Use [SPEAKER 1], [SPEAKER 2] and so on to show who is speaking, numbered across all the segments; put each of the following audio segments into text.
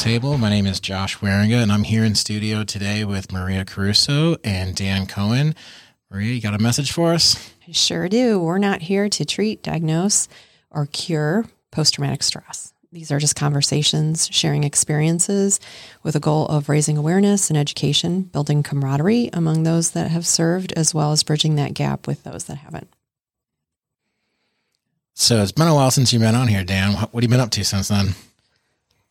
[SPEAKER 1] Roundtable. My name is Josh Wieringa, and I'm here in studio today with Maria Caruso and Dan Cowan. Maria, you got a message for us?
[SPEAKER 2] I sure do. We're not here to treat, diagnose, or cure post traumatic stress. These are just conversations, sharing experiences with a goal of raising awareness and education, building camaraderie among those that have served, as well as bridging that gap with those that haven't.
[SPEAKER 1] So it's been a while since you've been on here, Dan. What, what have you been up to since then?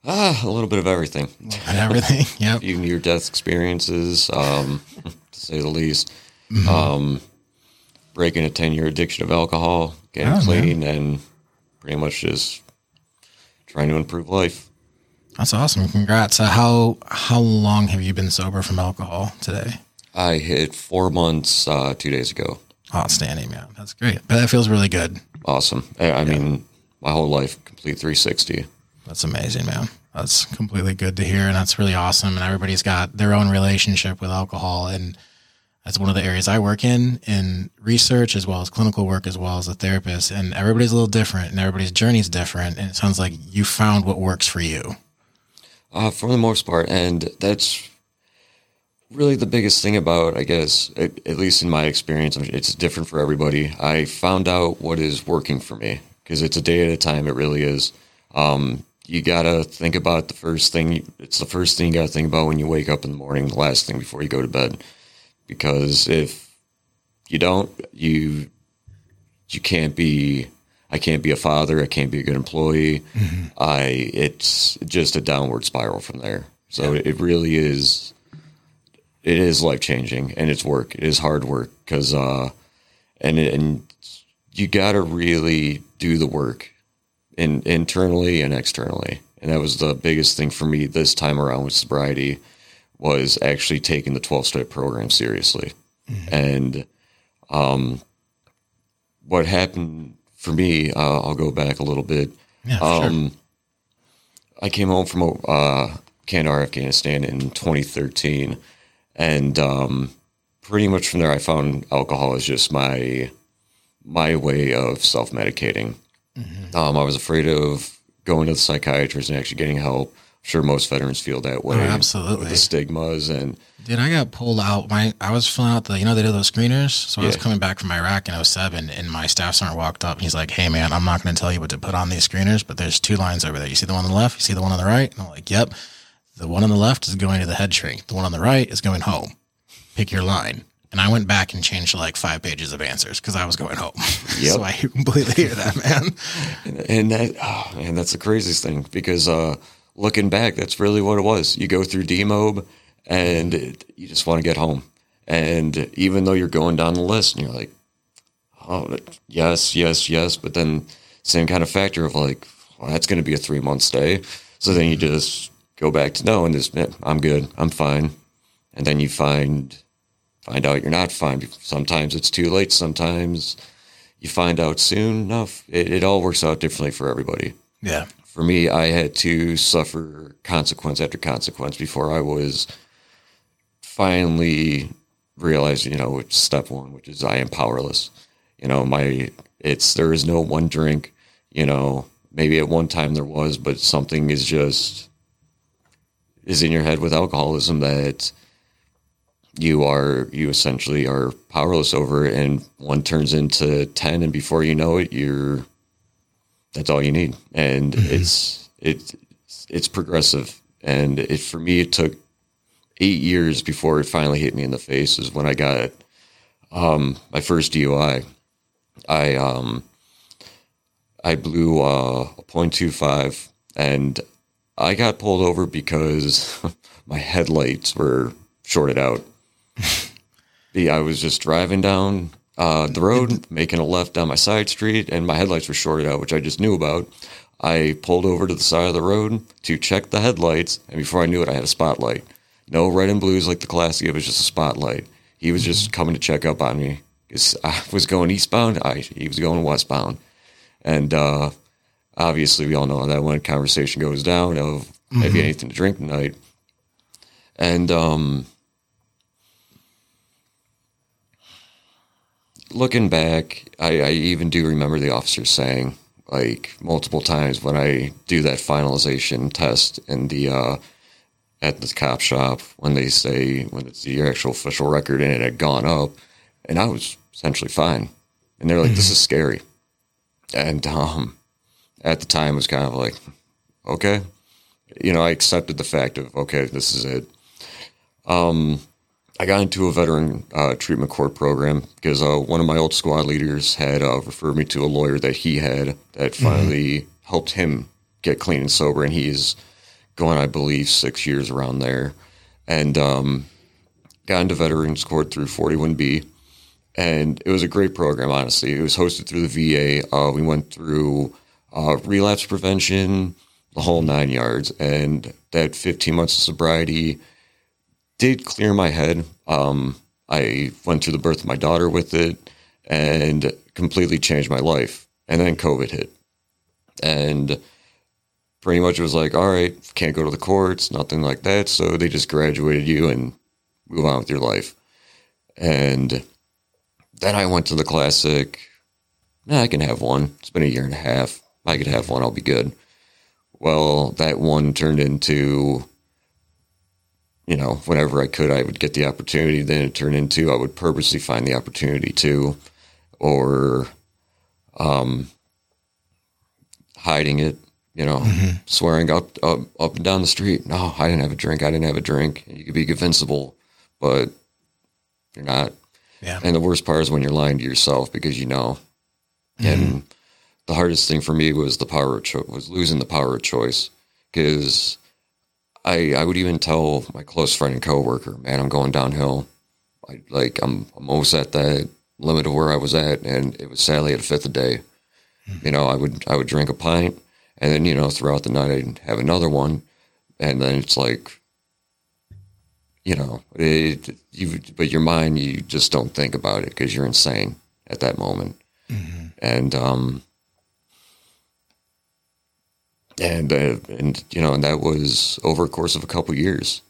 [SPEAKER 3] Ah, a little bit of everything.
[SPEAKER 1] And everything. Yep.
[SPEAKER 3] Even your death experiences, um, to say the least. Um, breaking a 10 year addiction of alcohol, getting
[SPEAKER 1] Oh,
[SPEAKER 3] clean, and pretty much just trying to improve life.
[SPEAKER 1] That's awesome. Congrats. Uh, how how long have you been sober from alcohol today?
[SPEAKER 3] I hit four months uh, two days ago.
[SPEAKER 1] Outstanding, man. That's great. But that feels really good.
[SPEAKER 3] Awesome. I, I mean, my whole life, complete 360.
[SPEAKER 1] That's amazing, man. That's completely good to hear, and that's really awesome. And everybody's got their own relationship with alcohol, and that's one of the areas I work in in research as well as clinical work as well as a therapist. And everybody's a little different, and everybody's journey is different. And it sounds like you found what works for you.
[SPEAKER 3] Uh, for the most part, and that's really the biggest thing about, I guess, at, at least in my experience, it's different for everybody. I found out what is working for me because it's a day at a time. It really is. Um, you gotta think about the first thing. It's the first thing you gotta think about when you wake up in the morning. The last thing before you go to bed, because if you don't, you you can't be. I can't be a father. I can't be a good employee. I it's just a downward spiral from there. So it really is. It is life changing, and it's work. It is hard work because, uh, and and you got to really do the work, in internally and externally. And that was the biggest thing for me this time around with sobriety, was actually taking the twelve step program seriously, and um, what happened for me, uh, I'll go back a little bit.
[SPEAKER 1] Yeah, for sure.
[SPEAKER 3] Um, I came home from uh, Kandahar, Afghanistan in 2013, and um, pretty much from there, I found alcohol is just my my way of self medicating. Um, I was afraid of going to the psychiatrist and actually getting help. I'm sure most veterans feel that way.
[SPEAKER 1] Oh, absolutely.
[SPEAKER 3] The stigmas and
[SPEAKER 1] Dude, I got pulled out. My I was filling out the you know they do those screeners. So I was coming back from Iraq in 07 and my staff sergeant walked up. He's like, "Hey man, I'm not going to tell you what to put on these screeners, but there's two lines over there. You see the one on the left. You see the one on the right." And I'm like, "Yep." The one on the left is going to the head shrink. The one on the right is going home. Pick your line. And I went back and changed like five pages of answers because I was going home.
[SPEAKER 3] Yep.
[SPEAKER 1] so I completely hear that, man.
[SPEAKER 3] and that oh, man, that's the craziest thing because uh, looking back, that's really what it was. You go through demob, and it, you just want to get home. And even though you're going down the list, and you're like, oh, yes, yes, yes, but then same kind of factor of like, well, that's going to be a three month stay. So then you just go back to no, and just "Eh, I'm good, I'm fine, and then you find find out you're not fine. Sometimes it's too late. Sometimes you find out soon enough. It, it all works out differently for everybody.
[SPEAKER 1] Yeah.
[SPEAKER 3] For me, I had to suffer consequence after consequence before I was finally realized, you know, it's step one, which is I am powerless. You know, my it's there is no one drink. You know, maybe at one time there was, but something is just is in your head with alcoholism that you are you essentially are powerless over it and one turns into 10 and before you know it you're that's all you need. And it's it's it's progressive. And it for me it took eight years before it finally hit me in the face is when i got um my first dui i. Um i blew uh, a 0.25 and i got pulled over because my headlights were shorted out the I was just driving down uh, the road, making a left down my side street, and my headlights were shorted out, which I just knew about. I pulled over to the side of the road to check the headlights, and before I knew it, I had a spotlight. No red and blues like the classic; it was just a spotlight. He was just coming to check up on me because I was going eastbound. I he was going westbound, and uh, obviously we all know how that one conversation goes down of have you anything to drink tonight, and um, looking back, I, I even do remember the officer saying, like multiple times when I do that finalization test in the uh, at the cop shop when they say when it's the actual official record and it had gone up, and I was essentially fine, and they're like, "This is scary," and um, at the time it was kind of like, okay, you know, I accepted the fact of okay, this is it. Um, I got into a veteran uh, treatment court program because uh, one of my old squad leaders had uh, referred me to a lawyer that he had that finally mm-hmm. helped him get clean and sober, and he's going, I believe, six years around there, and um, got into veterans court through 41B, and it was a great program. Honestly, it was hosted through the VA. Uh, we went through uh, relapse prevention, the whole nine yards, and that 15 months of sobriety did clear my head. Um, I went through the birth of my daughter with it and completely changed my life. And then COVID hit. And pretty much it was like, all right, can't go to the courts, nothing like that. So they just graduated you and move on with your life. And then I went to the classic. Nah, I can have one. It's been a year and a half. I could have one. I'll be good. Well, that one turned into you know, whenever I could, I would get the opportunity. Then it turned into I would purposely find the opportunity to, or um, hiding it. You know, mm-hmm. swearing up, up up and down the street. No, I didn't have a drink. I didn't have a drink. You could be invincible, but you're not. Yeah. And the worst part is when you're lying to yourself because you know. Mm-hmm. And the hardest thing for me was the power of cho- was losing the power of choice because I, I would even tell my close friend and coworker, man, I'm going downhill. I like I'm, I'm almost at that limit of where I was at, and it was sadly at a fifth a day. Mm-hmm. You know, I would I would drink a pint, and then you know throughout the night I'd have another one, and then it's like, you know, it, you but your mind you just don't think about it because you're insane at that moment, mm-hmm. and um, and uh, and you know, and that was over a course of a couple years,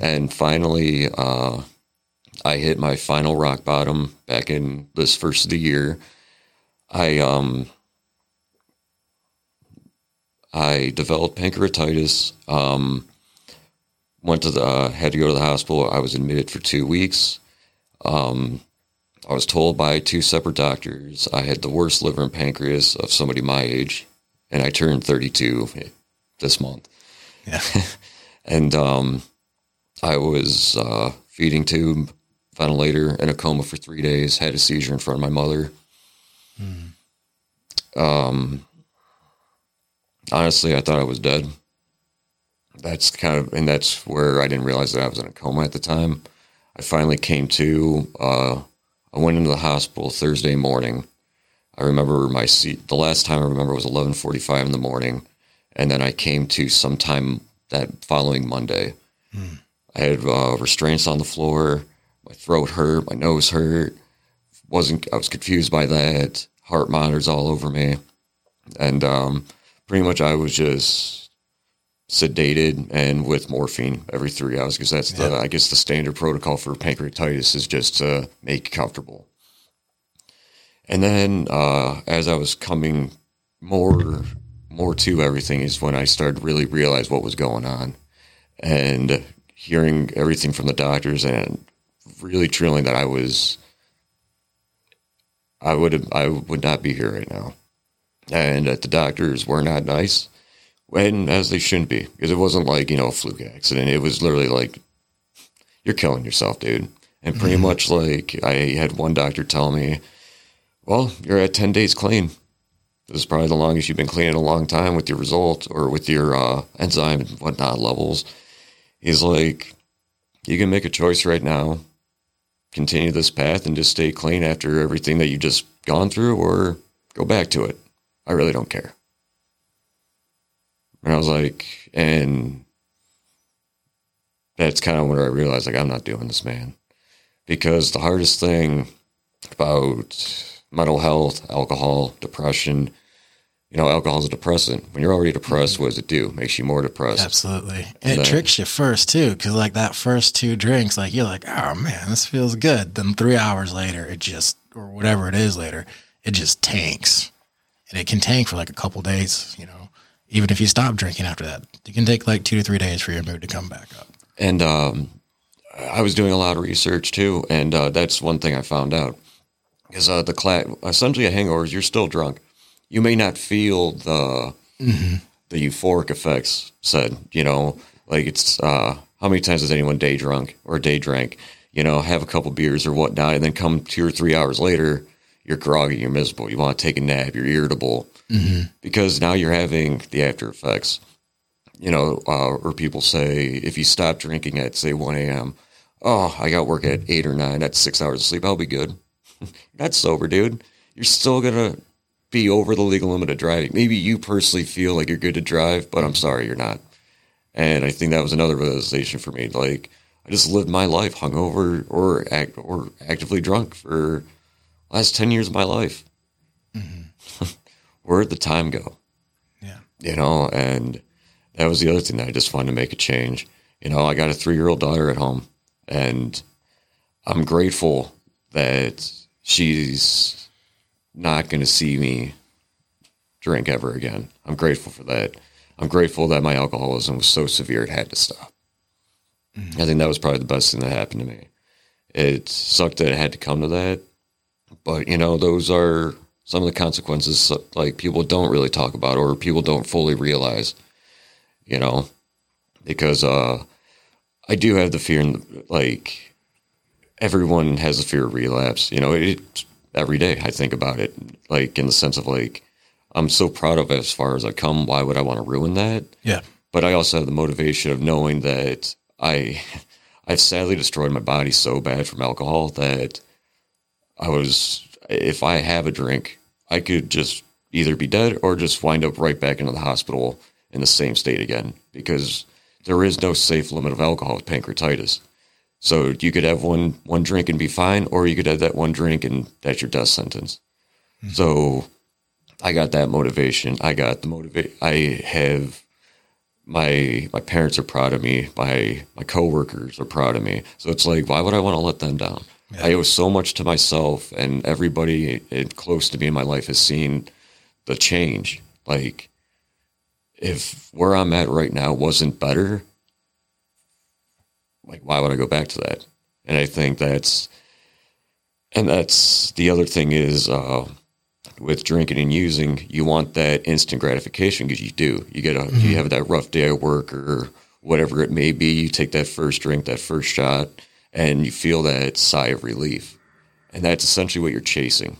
[SPEAKER 3] and finally, uh, I hit my final rock bottom back in this first of the year. I um, I developed pancreatitis. Um, went to the uh, had to go to the hospital. I was admitted for two weeks. Um, I was told by two separate doctors I had the worst liver and pancreas of somebody my age and I turned 32 this month.
[SPEAKER 1] Yeah.
[SPEAKER 3] and um, I was uh, feeding tube, ventilator, in a coma for three days. Had a seizure in front of my mother. Mm. Um, honestly, I thought I was dead. That's kind of, and that's where I didn't realize that I was in a coma at the time. I finally came to. Uh, I went into the hospital Thursday morning I remember my seat. The last time I remember was 11:45 in the morning, and then I came to sometime that following Monday. Hmm. I had uh, restraints on the floor. My throat hurt. My nose hurt. wasn't I was confused by that. Heart monitors all over me, and um, pretty much I was just sedated and with morphine every three hours because that's yeah. the I guess the standard protocol for pancreatitis is just to make you comfortable. And then uh, as I was coming more more to everything is when I started really realize what was going on, and hearing everything from the doctors and really truly that I was I would I would not be here right now, and that the doctors were not nice, and as they shouldn't be because it wasn't like you know a fluke accident. It was literally like you're killing yourself, dude. And pretty mm-hmm. much like I had one doctor tell me well, you're at 10 days clean. This is probably the longest you've been clean in a long time with your result or with your uh, enzyme and whatnot levels. He's like, you can make a choice right now, continue this path and just stay clean after everything that you've just gone through, or go back to it. I really don't care. And I was like, and that's kind of when I realized, like, I'm not doing this, man. Because the hardest thing about mental health, alcohol, depression. You know, alcohol is a depressant. When you're already depressed, mm-hmm. what does it do? Makes you more depressed.
[SPEAKER 1] Absolutely. And, and it then, tricks you first too, because like that first two drinks, like you're like, oh man, this feels good. Then three hours later, it just or whatever it is later, it just tanks. and it can tank for like a couple days. You know, even if you stop drinking after that, it can take like two to three days for your mood to come back up.
[SPEAKER 3] And um, I was doing a lot of research too, and uh, that's one thing I found out because uh, the cla- essentially a hangover is you're still drunk. You may not feel the the euphoric effects said. You know, like it's uh, how many times has anyone day drunk or day drank? You know, have a couple beers or whatnot, and then come two or three hours later, you're groggy, you're miserable, you want to take a nap, you're irritable because now you're having the after effects. You know, uh, or people say if you stop drinking at say 1 a.m., oh, I got work at eight or nine, that's six hours of sleep, I'll be good. That's sober, dude. You're still gonna be over the legal limit of driving. Maybe you personally feel like you're good to drive, but I'm sorry, you're not. And I think that was another realization for me. Like I just lived my life hungover or act or actively drunk for last ten years of my life. Mm-hmm. Where'd the time go?
[SPEAKER 1] Yeah.
[SPEAKER 3] You know, and that was the other thing that I just wanted to make a change. You know, I got a three year old daughter at home, and I'm grateful that she's not going to see me drink ever again. I'm grateful for that. I'm grateful that my alcoholism was so severe it had to stop. I think that was probably the best thing that happened to me. It sucked that it had to come to that, but you know, those are some of the consequences like people don't really talk about or people don't fully realize. You know, because uh, I do have the fear, in, like everyone has the fear of relapse. You know, it every day I think about it, like in the sense of like I'm so proud of it as far as I come. Why would I want to ruin that?
[SPEAKER 1] Yeah.
[SPEAKER 3] But I also have the motivation of knowing that I, I've sadly destroyed my body so bad from alcohol that I was, if I have a drink, I could just either be dead or just wind up right back into the hospital in the same state again because there is no safe limit of alcohol with pancreatitis. So you could have one one drink and be fine, or you could have that one drink and that's your death sentence. Hmm. So I got that motivation. I got the motivate. I have my my parents are proud of me. My my coworkers are proud of me. So it's like, why would I want to let them down? I owe so much to myself, and everybody close to me in my life has seen the change. Like, if where I'm at right now wasn't better, like why would I go back to that? And I think that's and that's the other thing is uh, with drinking and using, you want that instant gratification because you do. You get a you have that rough day at work or whatever it may be. You take that first drink, that first shot, and you feel that sigh of relief, and that's essentially what you're chasing.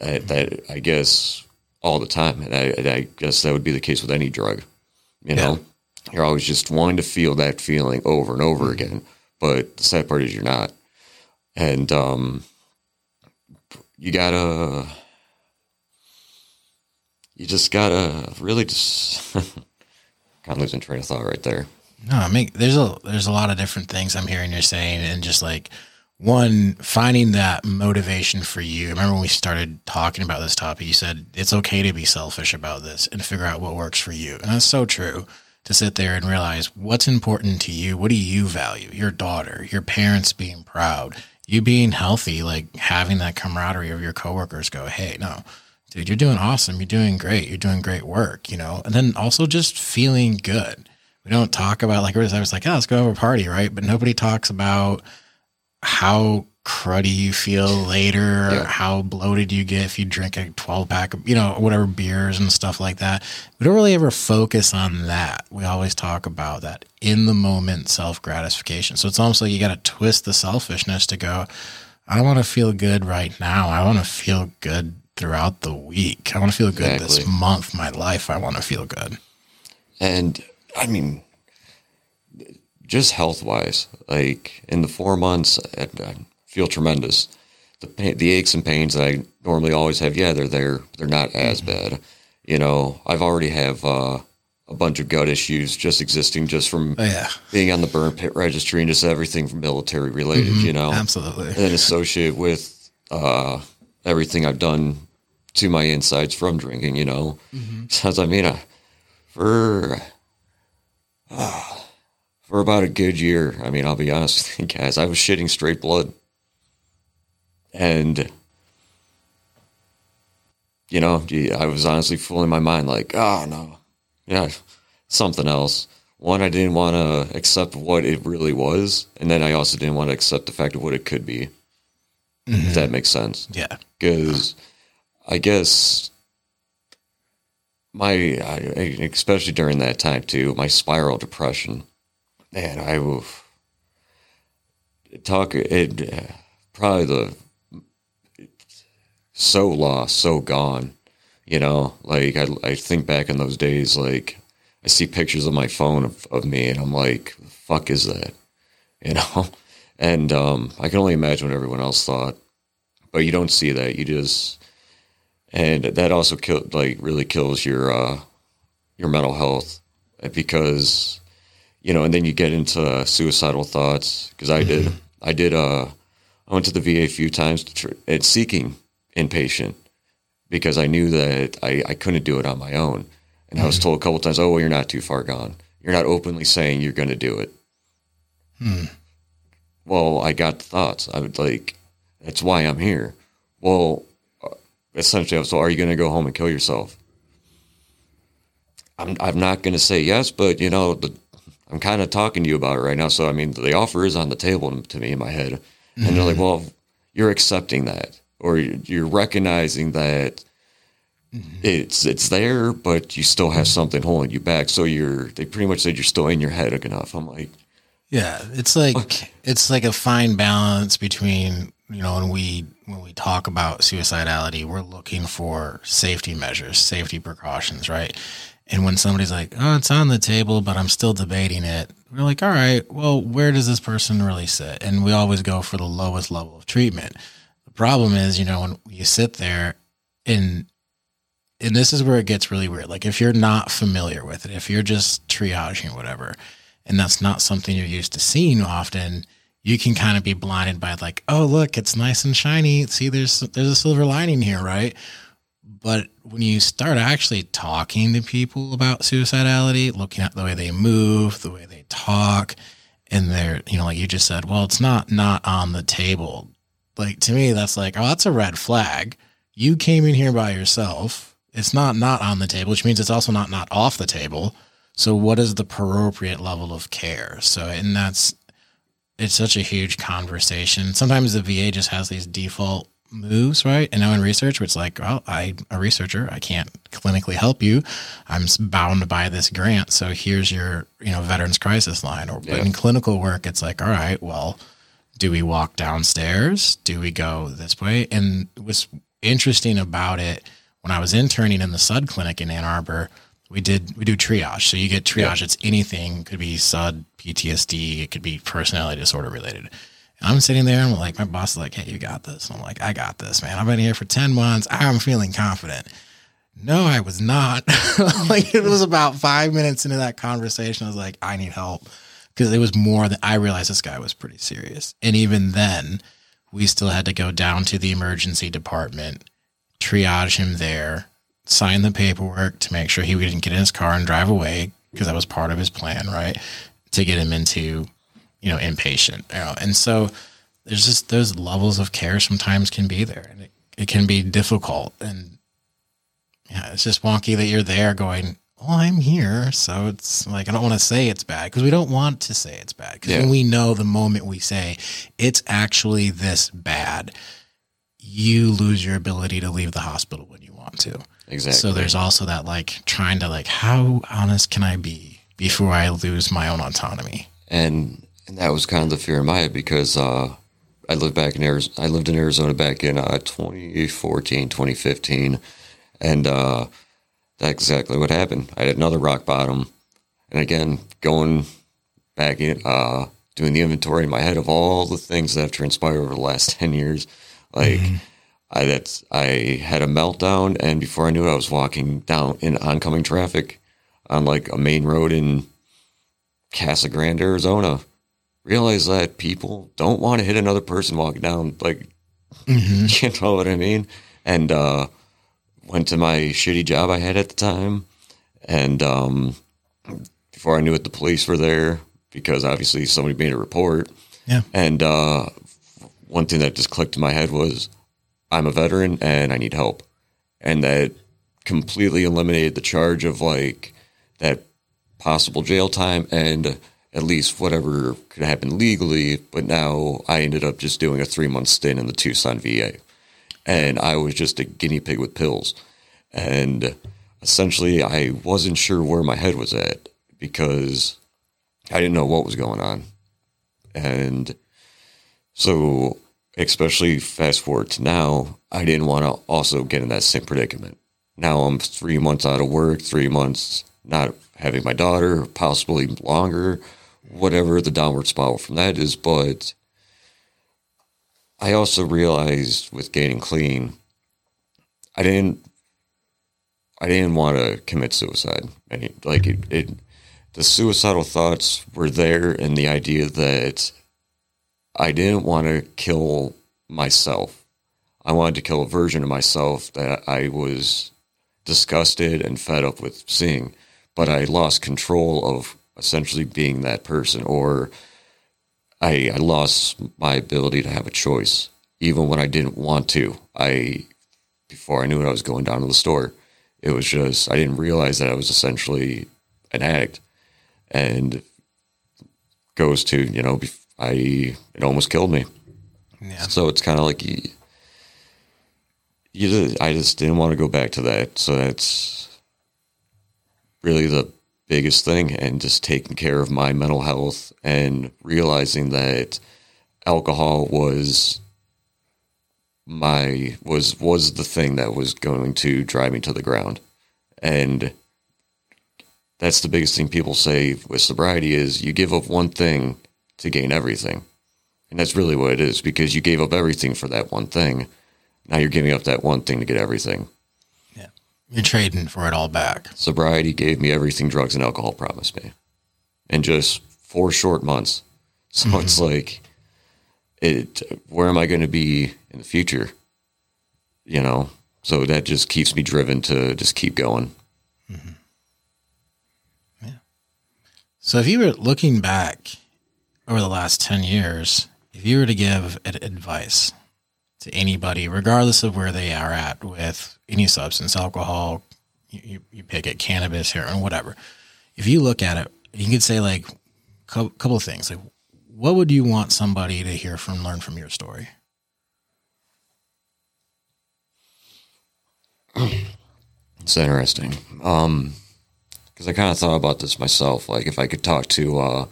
[SPEAKER 3] Uh, that I guess all the time, and I, and I guess that would be the case with any drug. You know, you're always just wanting to feel that feeling over and over again. But the sad part is you're not, and um, you gotta you just gotta really just kind of losing train of thought right there.
[SPEAKER 1] No, I mean, there's a there's a lot of different things I'm hearing you're saying, and just like one finding that motivation for you. Remember when we started talking about this topic, you said it's okay to be selfish about this and figure out what works for you, and that's so true. To sit there and realize what's important to you, what do you value? Your daughter, your parents being proud, you being healthy, like having that camaraderie of your coworkers go, hey, no, dude, you're doing awesome. You're doing great. You're doing great work, you know? And then also just feeling good. We don't talk about, like, I was like, oh, let's go have a party, right? But nobody talks about how cruddy you feel later, or
[SPEAKER 3] Yeah.
[SPEAKER 1] how bloated you get if you drink a 12 pack of, you know, whatever beers and stuff like that. We don't really ever focus on that. We always talk about that in the moment self gratification. So it's almost like you got to twist the selfishness to go, I want to feel good right now. I want to feel good throughout the week. I want to feel good this month, my life. I want to feel good.
[SPEAKER 3] And I mean, just health wise, like in the four months, I, I uh, feel tremendous. The pain, the aches and pains that I normally always have, yeah, they're there. They're not as bad. You know, I've already have uh, a bunch of gut issues just existing just from
[SPEAKER 1] Oh, yeah,
[SPEAKER 3] being on the burn pit registry and just everything from military related. You know,
[SPEAKER 1] absolutely.
[SPEAKER 3] and then associate with uh, everything I've done to my insides from drinking, you know. So I mean, uh, for uh, for about a good year, I mean, I'll be honest with you guys, I was shitting straight blood, and you know, I was honestly fooling my mind like, oh no, yeah, something else. One, I didn't want to accept what it really was, and then I also didn't want to accept the fact of what it could be. Mm-hmm. If that makes sense.
[SPEAKER 1] Yeah.
[SPEAKER 3] Because I guess my, I, especially during that time too, my spiral depression, man, I will talk it uh, probably the so lost, so gone. You know, like I, I think back in those days, like I see pictures of my phone of, of me and I'm like, the fuck is that? You know? And um, I can only imagine what everyone else thought. But you don't see that. You just and that also kill like really kills your uh, your mental health because you know, and then you get into suicidal thoughts because I did. Mm-hmm. I did. Uh, I went to the VA a few times to tr- at seeking inpatient because I knew that I, I couldn't do it on my own. And I was told a couple times, "Oh, well, you're not too far gone. You're not openly saying you're going to do it." Hmm. Well, I got thoughts. I would like, that's why I'm here. Well, uh, essentially, I was told, "Are you going to go home and kill yourself?" I'm I'm not going to say yes, but you know, the, I'm kind of talking to you about it right now. So I mean, the offer is on the table to me in my head, and mm-hmm. they're like, "Well, you're accepting that, or you're recognizing that." Mm-hmm. it's it's there, but you still have something holding you back. So you're they pretty much said you're still in your head enough. I'm like,
[SPEAKER 1] yeah, it's like okay. it's like a fine balance between you know when we when we talk about suicidality, we're looking for safety measures, safety precautions, right? And when somebody's like, "Oh, it's on the table, but I'm still debating it," we're like, "All right, well, where does this person really sit?" And we always go for the lowest level of treatment. Problem is, you know, when you sit there and and this is where it gets really weird. Like if you're not familiar with it, if you're just triaging whatever, and that's not something you're used to seeing often, you can kind of be blinded by like, oh look, it's nice and shiny. See, there's there's a silver lining here, right? But when you start actually talking to people about suicidality, looking at the way they move, the way they talk, and they're, you know, like you just said, well, it's not not on the table. Like to me, that's like, oh, that's a red flag. You came in here by yourself it's not not on the table, which means it's also not not off the table. So what is the appropriate level of care? So and that's it's such a huge conversation. Sometimes the VA just has these default moves, right? And now in research, it's like, well, I'm a researcher. I can't clinically help you. I'm bound by this grant. So here's your, you know, veterans crisis line. Or yeah. in clinical work, it's like, all right, well, do we walk downstairs? Do we go this way? And what's interesting about it when I was interning in the SUD clinic in Ann Arbor, we did we do triage. So you get triage. It's anything. Could be SUD, PTSD. It could be personality disorder related. And I'm sitting there and I'm like, my boss is like, hey, you got this. And I'm like, I got this, man. I've been here for 10 months. I'm feeling confident. No, I was not. like it was about five minutes into that conversation. I was like, I need help. Because it was more than I realized this guy was pretty serious. And even then, we still had to go down to the emergency department triage him there, sign the paperwork to make sure he didn't get in his car and drive away because that was part of his plan, right? To get him into, you know, inpatient. You know? And so there's just those levels of care sometimes can be there and it, it can be difficult. And yeah, it's just wonky that you're there going, well, I'm here. So it's like, I don't want to say it's bad because we don't want to say it's bad. Because yeah. we know the moment we say it's actually this bad, you lose your ability to leave the hospital when you want to.
[SPEAKER 3] Exactly.
[SPEAKER 1] So there's also that like trying to like how honest can I be before I lose my own autonomy?
[SPEAKER 3] And and that was kind of the fear in my head because uh, I lived back in Arizona. I lived in Arizona back in uh, 2014, 2015, and uh, that's exactly what happened. I had another rock bottom, and again going back in, uh, doing the inventory in my head of all the things that have transpired over the last ten years like mm-hmm. I that's I had a meltdown, and before I knew it, I was walking down in oncoming traffic on like a main road in Casa Grande, Arizona. Realize that people don't want to hit another person walking down, like mm-hmm. you know what I mean. And uh, went to my shitty job I had at the time, and um, before I knew it, the police were there because obviously somebody made a report.
[SPEAKER 1] Yeah.
[SPEAKER 3] And uh, one thing that just clicked in my head was I'm a veteran and I need help. and that completely eliminated the charge of like that possible jail time and at least whatever could happen legally. But now I ended up just doing a three month stint in the Tucson VA. And I was just a guinea pig with pills. And essentially, I wasn't sure where my head was at because I didn't know what was going on. And so, especially fast forward to now, I didn't want to also get in that same predicament. Now I'm three months out of work, three months not having my daughter, possibly longer, whatever the downward spiral from that is. But I also realized with getting clean, I didn't, I didn't want to commit suicide. Any like it, it, the suicidal thoughts were there, and the idea that I didn't want to kill myself. I wanted to kill a version of myself that I was disgusted and fed up with seeing, but I lost control of essentially being that person, or I, I lost my ability to have a choice, even when I didn't want to. I before I knew it, I was going down to the store. It was just I didn't realize that I was essentially an addict, and goes to you know I it almost killed me. Yeah. So it's kind of like you, you just, I just didn't want to go back to that. So that's really the biggest thing and just taking care of my mental health and realizing that alcohol was my was was the thing that was going to drive me to the ground. And that's the biggest thing people say with sobriety is you give up one thing to gain everything. And that's really what it is because you gave up everything for that one thing. Now you're giving up that one thing to get everything
[SPEAKER 1] you're trading for it all back.
[SPEAKER 3] Sobriety gave me everything drugs and alcohol promised me in just four short months. So mm-hmm. it's like, it. Where am I going to be in the future? You know, so that just keeps me driven to just keep going. Mm-hmm.
[SPEAKER 1] Yeah. So if you were looking back over the last ten years, if you were to give advice to anybody, regardless of where they are at with any substance, alcohol, you, you pick it, cannabis, heroin, whatever. If you look at it, you could say like a couple of things. Like, what would you want somebody to hear from, learn from your story?
[SPEAKER 3] It's interesting. Um, because I kind of thought about this myself. Like, if I could talk to uh,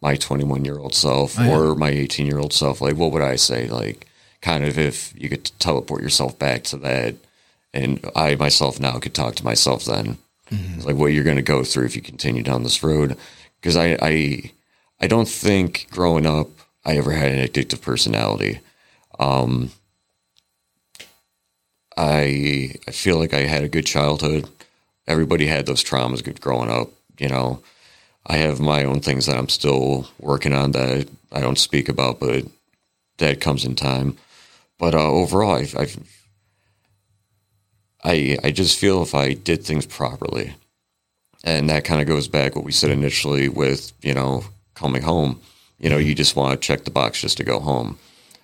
[SPEAKER 3] my 21 year old self oh, yeah. or my 18 year old self, like, what would I say? Like, kind of if you could teleport yourself back to that, and I myself now could talk to myself then, mm-hmm. like what you're going to go through if you continue down this road. Because I, I, I don't think growing up I ever had an addictive personality. Um, I I feel like I had a good childhood. Everybody had those traumas growing up, you know. I have my own things that I'm still working on that I don't speak about, but that comes in time. But uh, overall, I, I, I, I just feel if I did things properly, and that kind of goes back what we said initially with you know coming home. You know, you just want to check the box just to go home.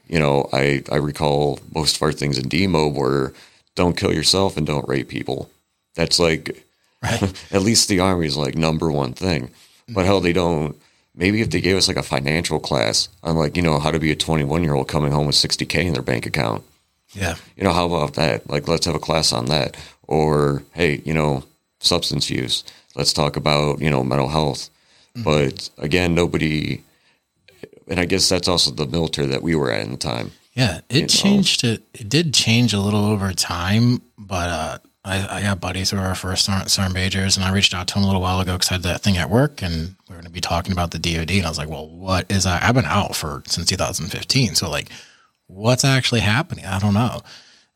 [SPEAKER 3] You know, I I recall most of our things in demob were don't kill yourself and don't rape people. That's like right. at least the army is like number one thing. But hell, they don't maybe if they gave us like a financial class on like you know how to be a 21 year old coming home with 60k in their bank account.
[SPEAKER 1] Yeah.
[SPEAKER 3] You know how about that? Like let's have a class on that. Or hey you know substance use. Let's talk about you know mental health. Mm-hmm. but again nobody and i guess that's also the military that we were at in the time.
[SPEAKER 1] Yeah it changed it it did change a little over time but uh I, I got buddies who are our first sergeant majors, and I reached out to him a little while ago because I had that thing at work, and we are going to be talking about the DoD, and I was like, "Well, what is that? I've been out for since 2015, so like, what's actually happening? I don't know.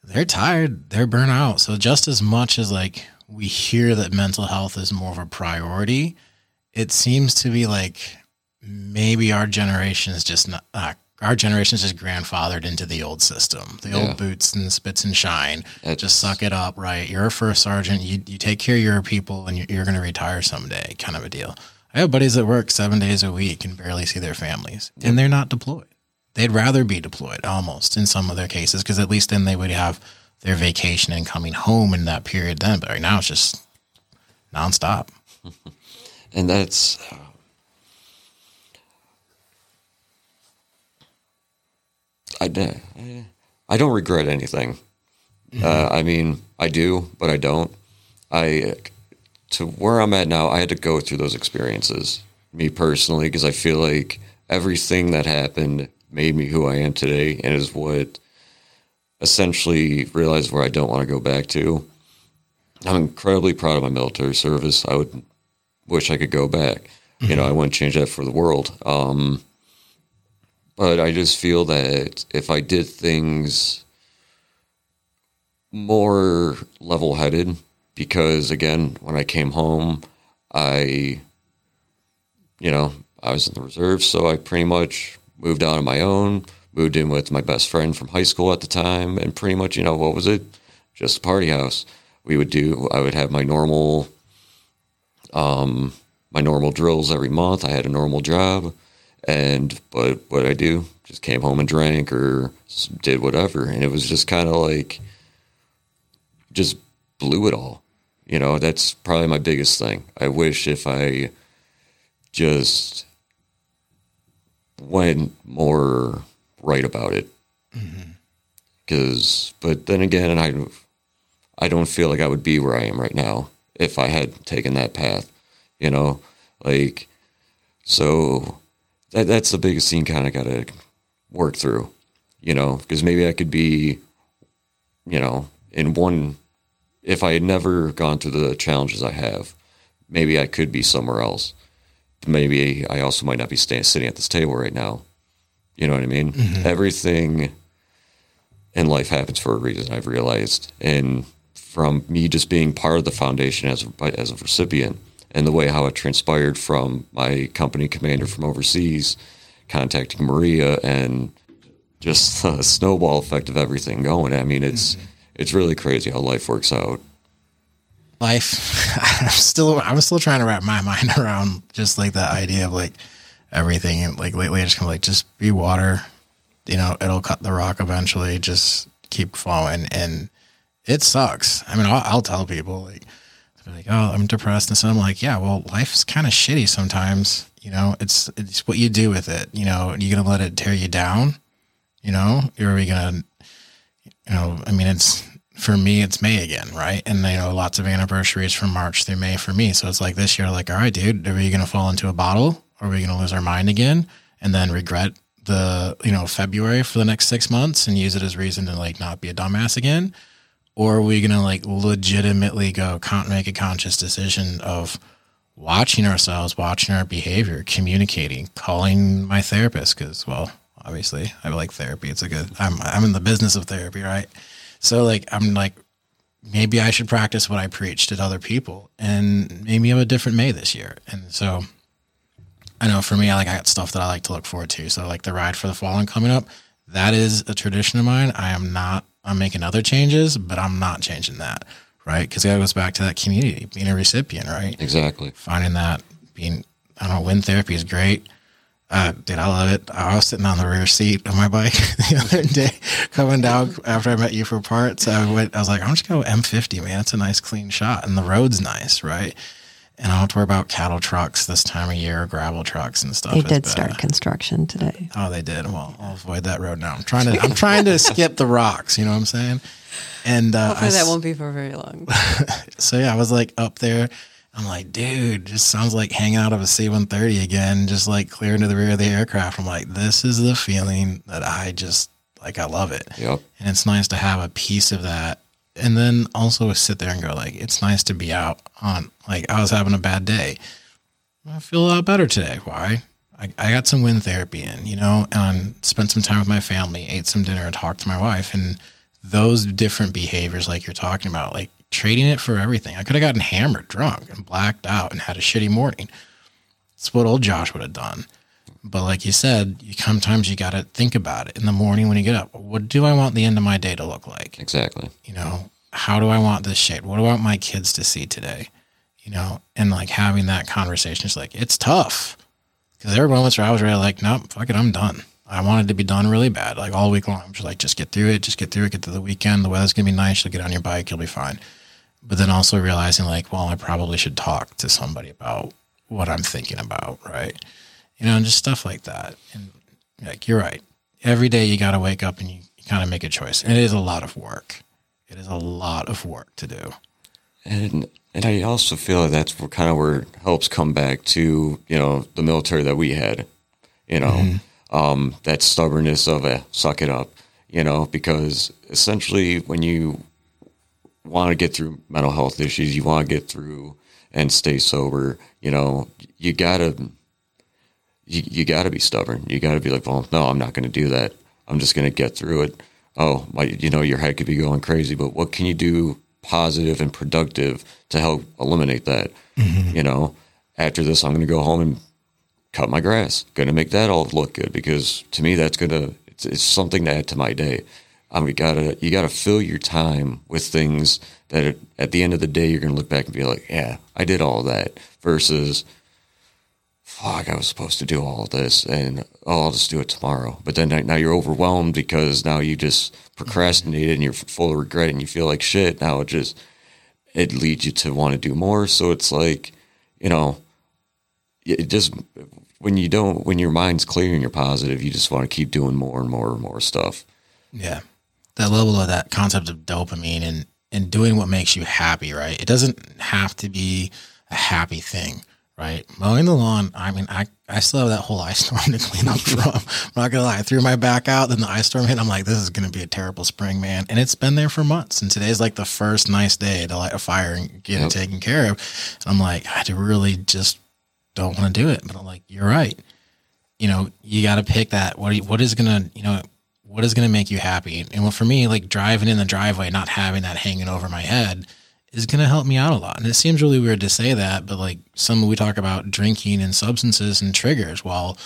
[SPEAKER 1] They're tired, they're burnt out. So just as much as like we hear that mental health is more of a priority, it seems to be like maybe our generation is just not, not our generation is just grandfathered into the old system, the yeah. old boots and spits and shine. It's, just suck it up, right? You're a first sergeant. You you take care of your people, and you're, you're going to retire someday, kind of a deal. I have buddies that work seven days a week and barely see their families, yep. and they're not deployed. They'd rather be deployed, almost in some of their cases, because at least then they would have their vacation and coming home in that period then. But right now it's just nonstop.
[SPEAKER 3] and that's uh, I, I don't regret anything. Mm-hmm. Uh, I mean, I do, but I don't. I to where I'm at now, I had to go through those experiences, me personally, because I feel like everything that happened made me who I am today, and is what essentially realized where I don't want to go back to. I'm incredibly proud of my military service. I would wish I could go back. Mm-hmm. You know, I wouldn't change that for the world. Um, but I just feel that if I did things more level headed, because again, when I came home, I, you know, I was in the reserve, so I pretty much moved out on my own, moved in with my best friend from high school at the time, and pretty much, you know, what was it? Just a party house. We would do, I would have my normal, um, my normal drills every month. I had a normal job. And, but what I do, just came home and drank or did whatever. And it was just kind of like, just blew it all. You know, that's probably my biggest thing. I wish if I just went more right about it. Because, mm-hmm. but then again, I, I don't feel like I would be where I am right now if I had taken that path. You know, like, so that that's the biggest thing. Kind of got to work through. You know, because maybe I could be, you know, in one if I had never gone through the challenges I have, maybe I could be somewhere else. Maybe I also might not be staying, sitting at this table right now. You know what I mean? Mm-hmm. Everything in life happens for a reason. I've realized, and from me just being part of the foundation as a, as a recipient, and the way how it transpired from my company commander from overseas contacting Maria, and just the snowball effect of everything going. I mean, it's. Mm-hmm it's really crazy how life works out.
[SPEAKER 1] Life, I'm still, I'm still trying to wrap my mind around just like the idea of like everything. And like lately, I just kind of like, just be water, you know, it'll cut the rock eventually. Just keep flowing. And it sucks. I mean, I'll, I'll tell people like, like, oh, I'm depressed. And so I'm like, yeah, well, life's kind of shitty sometimes. You know, it's, it's what you do with it. You know, are you going to let it tear you down? You know, or are going to, you know, I mean, it's for me, it's May again, right? And you know, lots of anniversaries from March through May for me. So it's like this year, like, all right, dude, are we going to fall into a bottle? Or are we going to lose our mind again and then regret the, you know, February for the next six months and use it as reason to like not be a dumbass again? Or are we going to like legitimately go make a conscious decision of watching ourselves, watching our behavior, communicating, calling my therapist? Cause well, obviously I like therapy. It's a good, I'm, I'm in the business of therapy, right? So like I'm like maybe I should practice what I preached at other people and maybe have a different May this year. And so I know for me, I like I got stuff that I like to look forward to. So like the ride for the fallen coming up, that is a tradition of mine. I am not I'm making other changes, but I'm not changing that. Right. Cause that goes back to that community, being a recipient, right?
[SPEAKER 3] Exactly.
[SPEAKER 1] Finding that being I don't know, wind therapy is great. Uh, dude, I love it. I was sitting on the rear seat of my bike the other day coming down after I met you for parts. I went, I was like, I'm just going to go M50, man. It's a nice clean shot and the road's nice, right? And I don't have to worry about cattle trucks this time of year, gravel trucks and stuff.
[SPEAKER 2] They did start construction today.
[SPEAKER 1] Oh, they did. Well, I'll avoid that road now. I'm trying to, I'm trying to skip the rocks. You know what I'm saying? And
[SPEAKER 2] uh, hopefully I, that won't be for very long.
[SPEAKER 1] so yeah, I was like up there I'm like, dude, just sounds like hanging out of a C 130 again, just like clearing to the rear of the aircraft. I'm like, this is the feeling that I just like, I love it.
[SPEAKER 3] Yep.
[SPEAKER 1] And it's nice to have a piece of that. And then also sit there and go, like, it's nice to be out on, like, I was having a bad day. I feel a lot better today. Why? I, I got some wind therapy in, you know, and spent some time with my family, ate some dinner, and talked to my wife. And those different behaviors, like you're talking about, like trading it for everything. I could have gotten hammered, drunk, and blacked out and had a shitty morning. That's what old Josh would have done. But like you said, you sometimes you got to think about it in the morning when you get up. What do I want the end of my day to look like?
[SPEAKER 3] Exactly.
[SPEAKER 1] You know, how do I want this shape? What do I want my kids to see today? You know, and like having that conversation is like, it's tough because there were moments where I was really like, nope, fuck it, I'm done. I wanted to be done really bad, like all week long. I'm just like, just get through it, just get through it, get to the weekend. The weather's gonna be nice. You'll get on your bike, you'll be fine. But then also realizing, like, well, I probably should talk to somebody about what I'm thinking about, right? You know, and just stuff like that. And like, you're right. Every day you got to wake up and you, you kind of make a choice. And it is a lot of work. It is a lot of work to do.
[SPEAKER 3] And and I also feel like that's kind of where helps come back to you know the military that we had, you know, um, that stubbornness of a suck it up, you know, because essentially when you want to get through mental health issues, you want to get through and stay sober, you know, you gotta you, you gotta be stubborn. You gotta be like, well, no, I'm not gonna do that. I'm just gonna get through it. Oh, my, you know, your head could be going crazy, but what can you do positive and productive to help eliminate that? Mm-hmm. You know, after this, I'm gonna go home and cut my grass. Gonna make that all look good because to me, that's gonna it's, it's something to add to my day. I mean, you gotta you gotta fill your time with things that at- at the end of the day you're gonna look back and be like, yeah, I did all that. Versus, fuck, I was supposed to do all this, and oh, I'll just do it tomorrow. But then now you're overwhelmed because now you just procrastinated and you're full of regret and you feel like shit. Now it just it leads you to want to do more. So it's like, you know, it just when you don't when your mind's clear and you're positive, you just want to keep doing more and more and more stuff.
[SPEAKER 1] Yeah. That level of that concept of dopamine and, and doing what makes you happy, right? It doesn't have to be a happy thing, right? Mowing the lawn, I mean, I, I still have that whole ice storm to clean up from. I'm not gonna lie, I threw my back out, then the ice storm hit. I'm like, this is gonna be a terrible spring, man. And it's been there for months. And today's like the first nice day to light a fire and get it taken care of. And I'm like, I really just don't want to do it. But I'm like, you're right. You know, you got to pick that. What, are you- what is to, you know, what is to make you happy? And well, for me, like driving in the driveway, not having that hanging over my head is going to help me out a lot. And it seems really weird to say that, but like some we talk about drinking and substances and triggers. Well,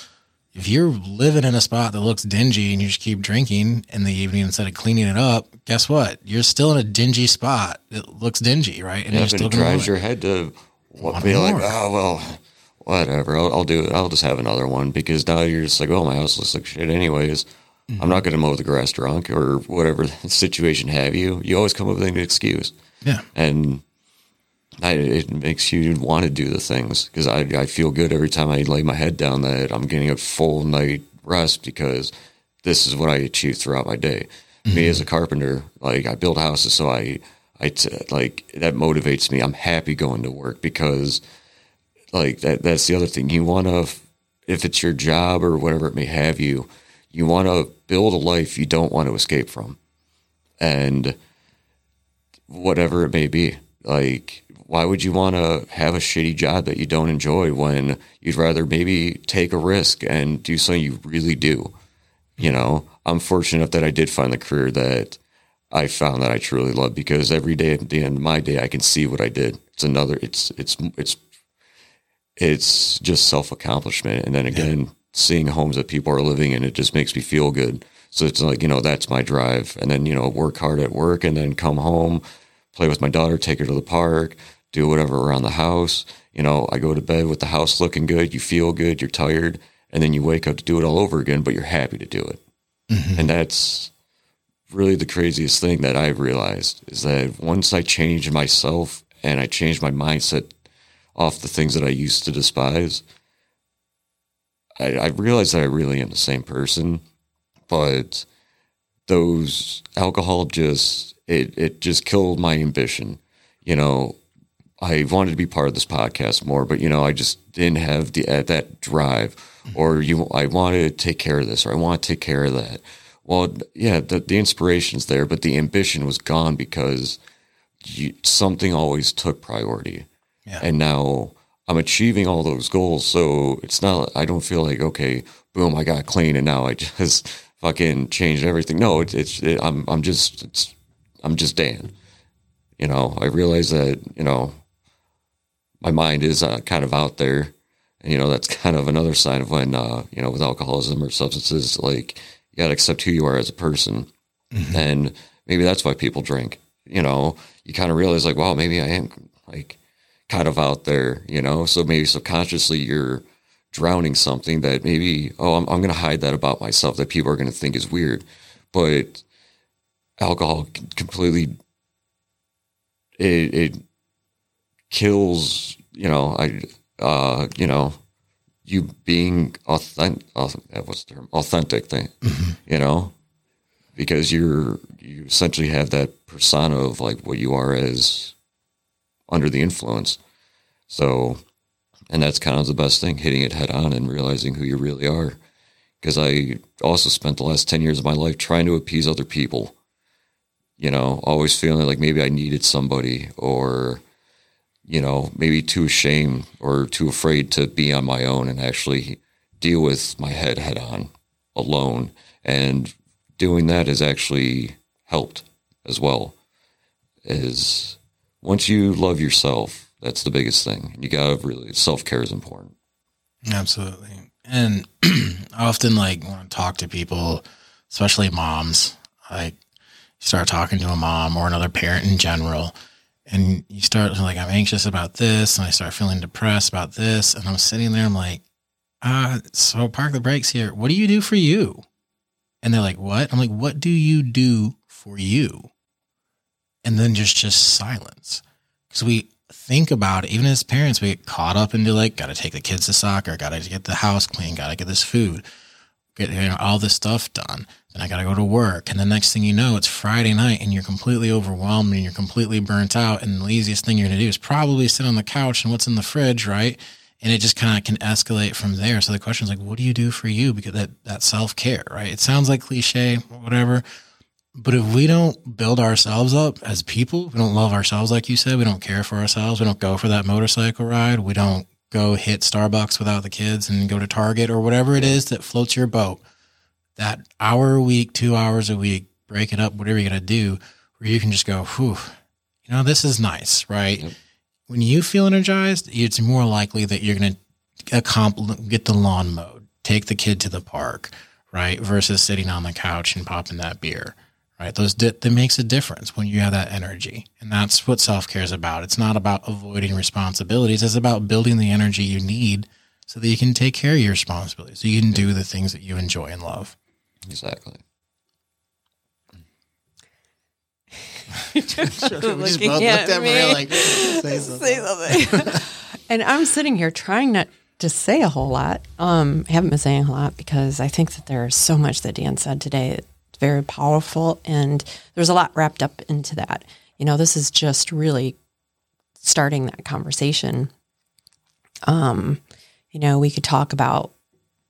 [SPEAKER 1] if you're living in a spot that looks dingy and you just keep drinking in the evening instead of cleaning it up, guess what? You're still in a dingy spot that looks dingy, right? And
[SPEAKER 3] Yeah,
[SPEAKER 1] you're
[SPEAKER 3] but
[SPEAKER 1] still
[SPEAKER 3] it drives your head to
[SPEAKER 1] Want
[SPEAKER 3] be like,
[SPEAKER 1] more.
[SPEAKER 3] oh well, whatever. I'll, I'll do it. I'll just have another one because now you're just like, oh, my house looks like shit anyways.
[SPEAKER 1] Mm-hmm.
[SPEAKER 3] I'm not going to mow the grass drunk or whatever situation have you. You always come up with an excuse,
[SPEAKER 1] yeah.
[SPEAKER 3] and I, it makes you want to do the things because I I feel good every time I lay my head down that I'm getting a full night rest because this is what I achieve throughout my day. Me mm-hmm. as a carpenter, like I build houses, so I I t- like that motivates me. I'm happy going to work because like that that's the other thing. You want to if it's your job or whatever it may have you, you want to build a life you don't want to escape from. And whatever it may be. Like, why would you want to have a shitty job that you don't enjoy when you'd rather maybe take a risk and do something you really do? You know, I'm fortunate that I did find the career that I found that I truly love because every day at the end of my day, I can see what I did. It's another, it's, it's, it's, it's just self accomplishment. And then again, seeing homes that people are living in, it just makes me feel good. So it's like, you know, that's my drive. And then, you know, work hard at work and then come home, play with my daughter, take her to the park, do whatever around the house. You know, I go to bed with the house looking good. You feel good. You're tired. And then you wake up to do it all over again, but you're happy to do it. Mm-hmm. And that's really the craziest thing that I've realized is that once I changed myself and I changed my mindset off the things that I used to despise, I, I realized that I really am the same person. But those alcohol just it it just killed my ambition. You know, I wanted to be part of this podcast more, but you know, I just didn't have the uh, that drive, or you. I wanted to take care of this, or I want to take care of that. Well, yeah, the the inspiration's there, but the ambition was gone because you, something always took priority,
[SPEAKER 1] Yeah.
[SPEAKER 3] and now I'm achieving all those goals. So it's not. I don't feel like okay, boom, I got clean, and now I just fucking changed everything. No, it's it's it, I'm I'm just it's I'm just Dan. You know, I realize that you know my mind is uh, kind of out there. And, you know, that's kind of another sign of when, uh, you know, with alcoholism or substances, like you got to accept who you are as a person. And maybe that's why people drink. You know, you kind of realize, like, wow, maybe I am like kind of out there, you know? So maybe subconsciously you're drowning something that maybe, oh, I'm, I'm going to hide that about myself that people are going to think is weird. But alcohol completely, it, it kills, you know, I, uh, you know, you being authentic, what's the term? Authentic thing, you know, because you're, you essentially have that persona of like what you are as under the influence. So, and that's kind of the best thing, hitting it head on and realizing who you really are. Because I also spent the last 10 years of my life trying to appease other people, you know, always feeling like maybe I needed somebody or, you know, maybe too ashamed or too afraid to be on my own and actually deal with my head head on alone. And doing that has actually helped as well. Is once you love yourself, that's the biggest thing. You gotta really self care is important.
[SPEAKER 1] Absolutely. And I often like want to talk to people, especially moms. Like start talking to a mom or another parent in general. And you start like, I'm anxious about this, and I start feeling depressed about this. And I'm sitting there, I'm like, uh, so park the brakes here. What do you do for you? And they're like, What? I'm like, What do you do for you? And then just just silence. Because we think about it, even as parents, we get caught up into like, gotta take the kids to soccer, gotta get the house clean, gotta get this food, get you know, all this stuff done. Then I gotta go to work. And the next thing you know, it's Friday night and you're completely overwhelmed and you're completely burnt out. And the easiest thing you're gonna do is probably sit on the couch and what's in the fridge, right? And it just kind of can escalate from there. So the question is like, what do you do for you? Because that, that self care, right? It sounds like cliche, whatever. But if we don't build ourselves up as people, we don't love ourselves, like you said, we don't care for ourselves, we don't go for that motorcycle ride, we don't go hit Starbucks without the kids and go to Target or whatever it is that floats your boat. That hour a week, two hours a week, break it up, whatever you got to do, where you can just go, whew, you know, this is nice, right?
[SPEAKER 3] Yep.
[SPEAKER 1] When you feel energized, it's more likely that you're going to accomplish, get the lawn mowed, take the kid to the park, right? Versus sitting on the couch and popping that beer right? Those di- that makes a difference when you have that energy, and that's what self care is about. It's not about avoiding responsibilities; it's about building the energy you need so that you can take care of your responsibilities, so you can do the things that you enjoy and love.
[SPEAKER 3] Exactly.
[SPEAKER 1] we just both
[SPEAKER 2] Looking
[SPEAKER 1] looked
[SPEAKER 2] at
[SPEAKER 1] at
[SPEAKER 2] me.
[SPEAKER 1] Maria like, say something.
[SPEAKER 2] say something. and I'm sitting here trying not to say a whole lot. Um, I haven't been saying a lot because I think that there's so much that Dan said today. It's very powerful, and there's a lot wrapped up into that. You know, this is just really starting that conversation. Um, you know, we could talk about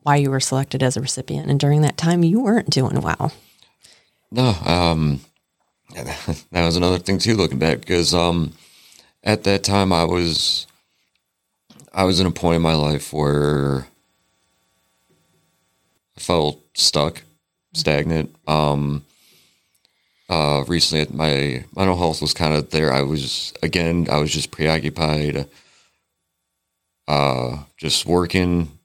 [SPEAKER 2] why you were selected as a recipient, and during that time, you weren't doing well.
[SPEAKER 3] No, um, that was another thing too. Looking back, because um, at that time I was, I was in a point in my life where I felt stuck, stagnant. Um, uh, recently, my mental health was kind of there. I was again, I was just preoccupied, uh, just working,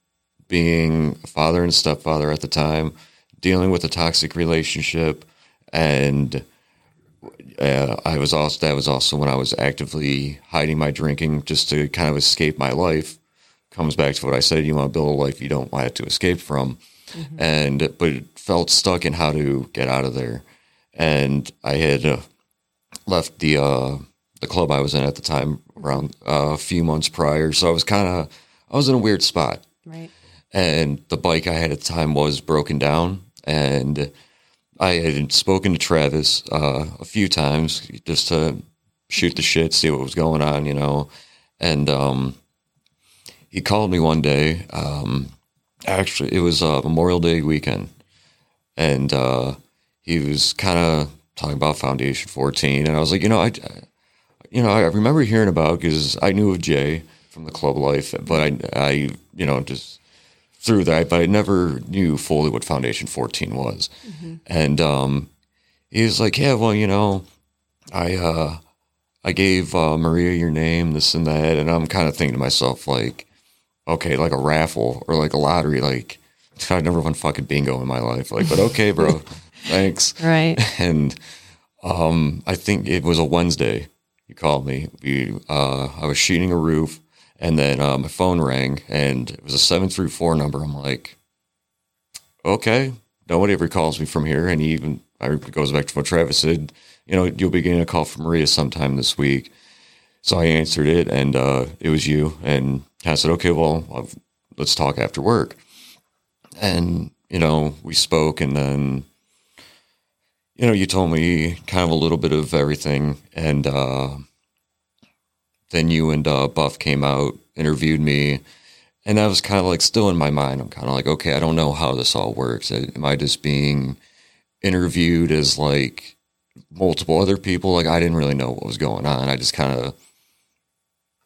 [SPEAKER 3] being a father and stepfather at the time, dealing with a toxic relationship, and uh, I was also that was also when I was actively hiding my drinking just to kind of escape my life. Comes back to what I said: you want to build a life you don't want to escape from, and but felt stuck in how to get out of there. And I had uh, left the uh, the club I was in at the time around uh, a few months prior, so I was kind of I was in a weird spot
[SPEAKER 2] Right.
[SPEAKER 3] And the bike I had at the time was broken down. And I had spoken to Travis uh, a few times just to shoot the shit, see what was going on, you know. And um, he called me one day. Um, actually, it was uh, Memorial Day weekend, and uh, he was kind of talking about Foundation 14, and I was like, you know, I, you know, I remember hearing about because I knew of Jay from the club life, but I, I, you know, just through that, but I never knew fully what Foundation 14 was. And um, he was like, yeah, well, you know, I, uh, I gave uh, Maria your name, this and that, and I'm kind of thinking to myself, like, okay, like a raffle or like a lottery, like I never won fucking bingo in my life, like, but okay, bro, thanks
[SPEAKER 2] Right.
[SPEAKER 3] and um, I think it was a Wednesday. You called me. We, uh, I was sheeting a roof, And then uh, my phone rang, and it was a seven through four number. I'm like, okay, nobody ever calls me from here. And he even I goes back to what Travis said. You know, you'll be getting a call from Maria sometime this week. So I answered it, and uh, it was you. And I said, okay, well, I've, let's talk after work. And you know, we spoke, and then you know, you told me kind of a little bit of everything, and uh, then you and uh, Buff came out, interviewed me, and that was kind of like still in my mind. I'm kind of like, okay, I don't know how this all works. Am I just being interviewed as like multiple other people? Like I didn't really know what was going on. I just kind of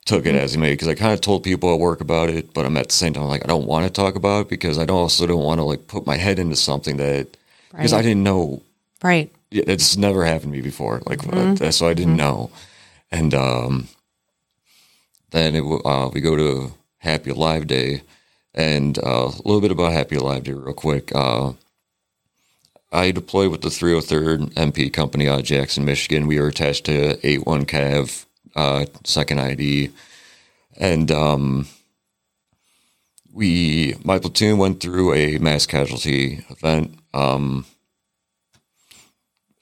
[SPEAKER 3] took it as he made because I kind of told people at work about it, but I'm at the same time like I don't want to talk about it because I also don't want to like put my head into something that because I didn't know
[SPEAKER 2] Right.
[SPEAKER 3] it's never happened to me before. Like
[SPEAKER 2] Mm-hmm.
[SPEAKER 3] so, I didn't know. And um, then it, uh, we go to Happy Alive Day, and uh, a little bit about Happy Alive Day, real quick. Uh, I deployed with the 303rd MP Company out of Jackson, Michigan. We were attached to 81 Cav, uh, second ID, and um, we my platoon went through a mass casualty event. Um,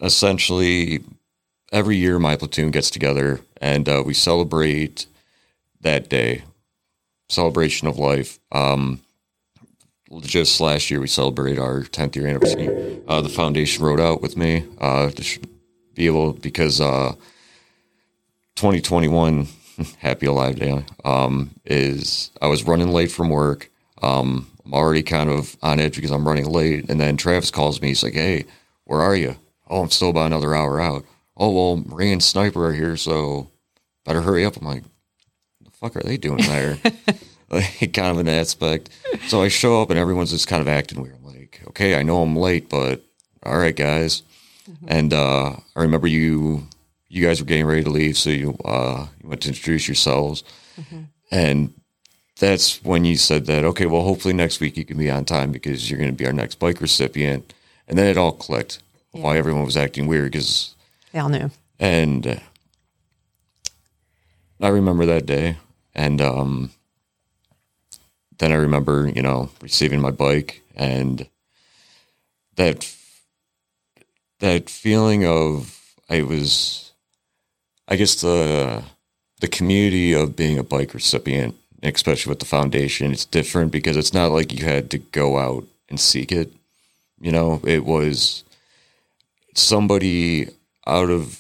[SPEAKER 3] essentially every year my platoon gets together and uh, we celebrate that day. Celebration of life. Um, just last year we celebrated our 10th year anniversary. Uh, the foundation rode out with me uh, to be able because uh, 2021 happy alive day um, is i was running late from work. Um, i'm already kind of on edge because i'm running late. And then travis calls me. He's like hey where are you? Oh i'm still about another hour out. Oh well marie and sniper are here so better hurry up. I'm like fuck are they doing there? Like kind of an aspect. So i show up and everyone's just kind of acting weird. I'm like okay i know i'm late but all right guys. And uh, i remember you you guys were getting ready to leave so you uh, you went to introduce yourselves. And that's when you said that okay well hopefully next week you can be on time because you're going to be our next bike recipient. And then it all clicked why everyone was acting weird because
[SPEAKER 2] They all knew.
[SPEAKER 3] and uh, I remember that day, and um, then I remember, you know, receiving my bike and that that feeling of I was, I guess the the community of being a bike recipient, especially with the foundation, it's different because it's not like you had to go out and seek it. You know, it was somebody out of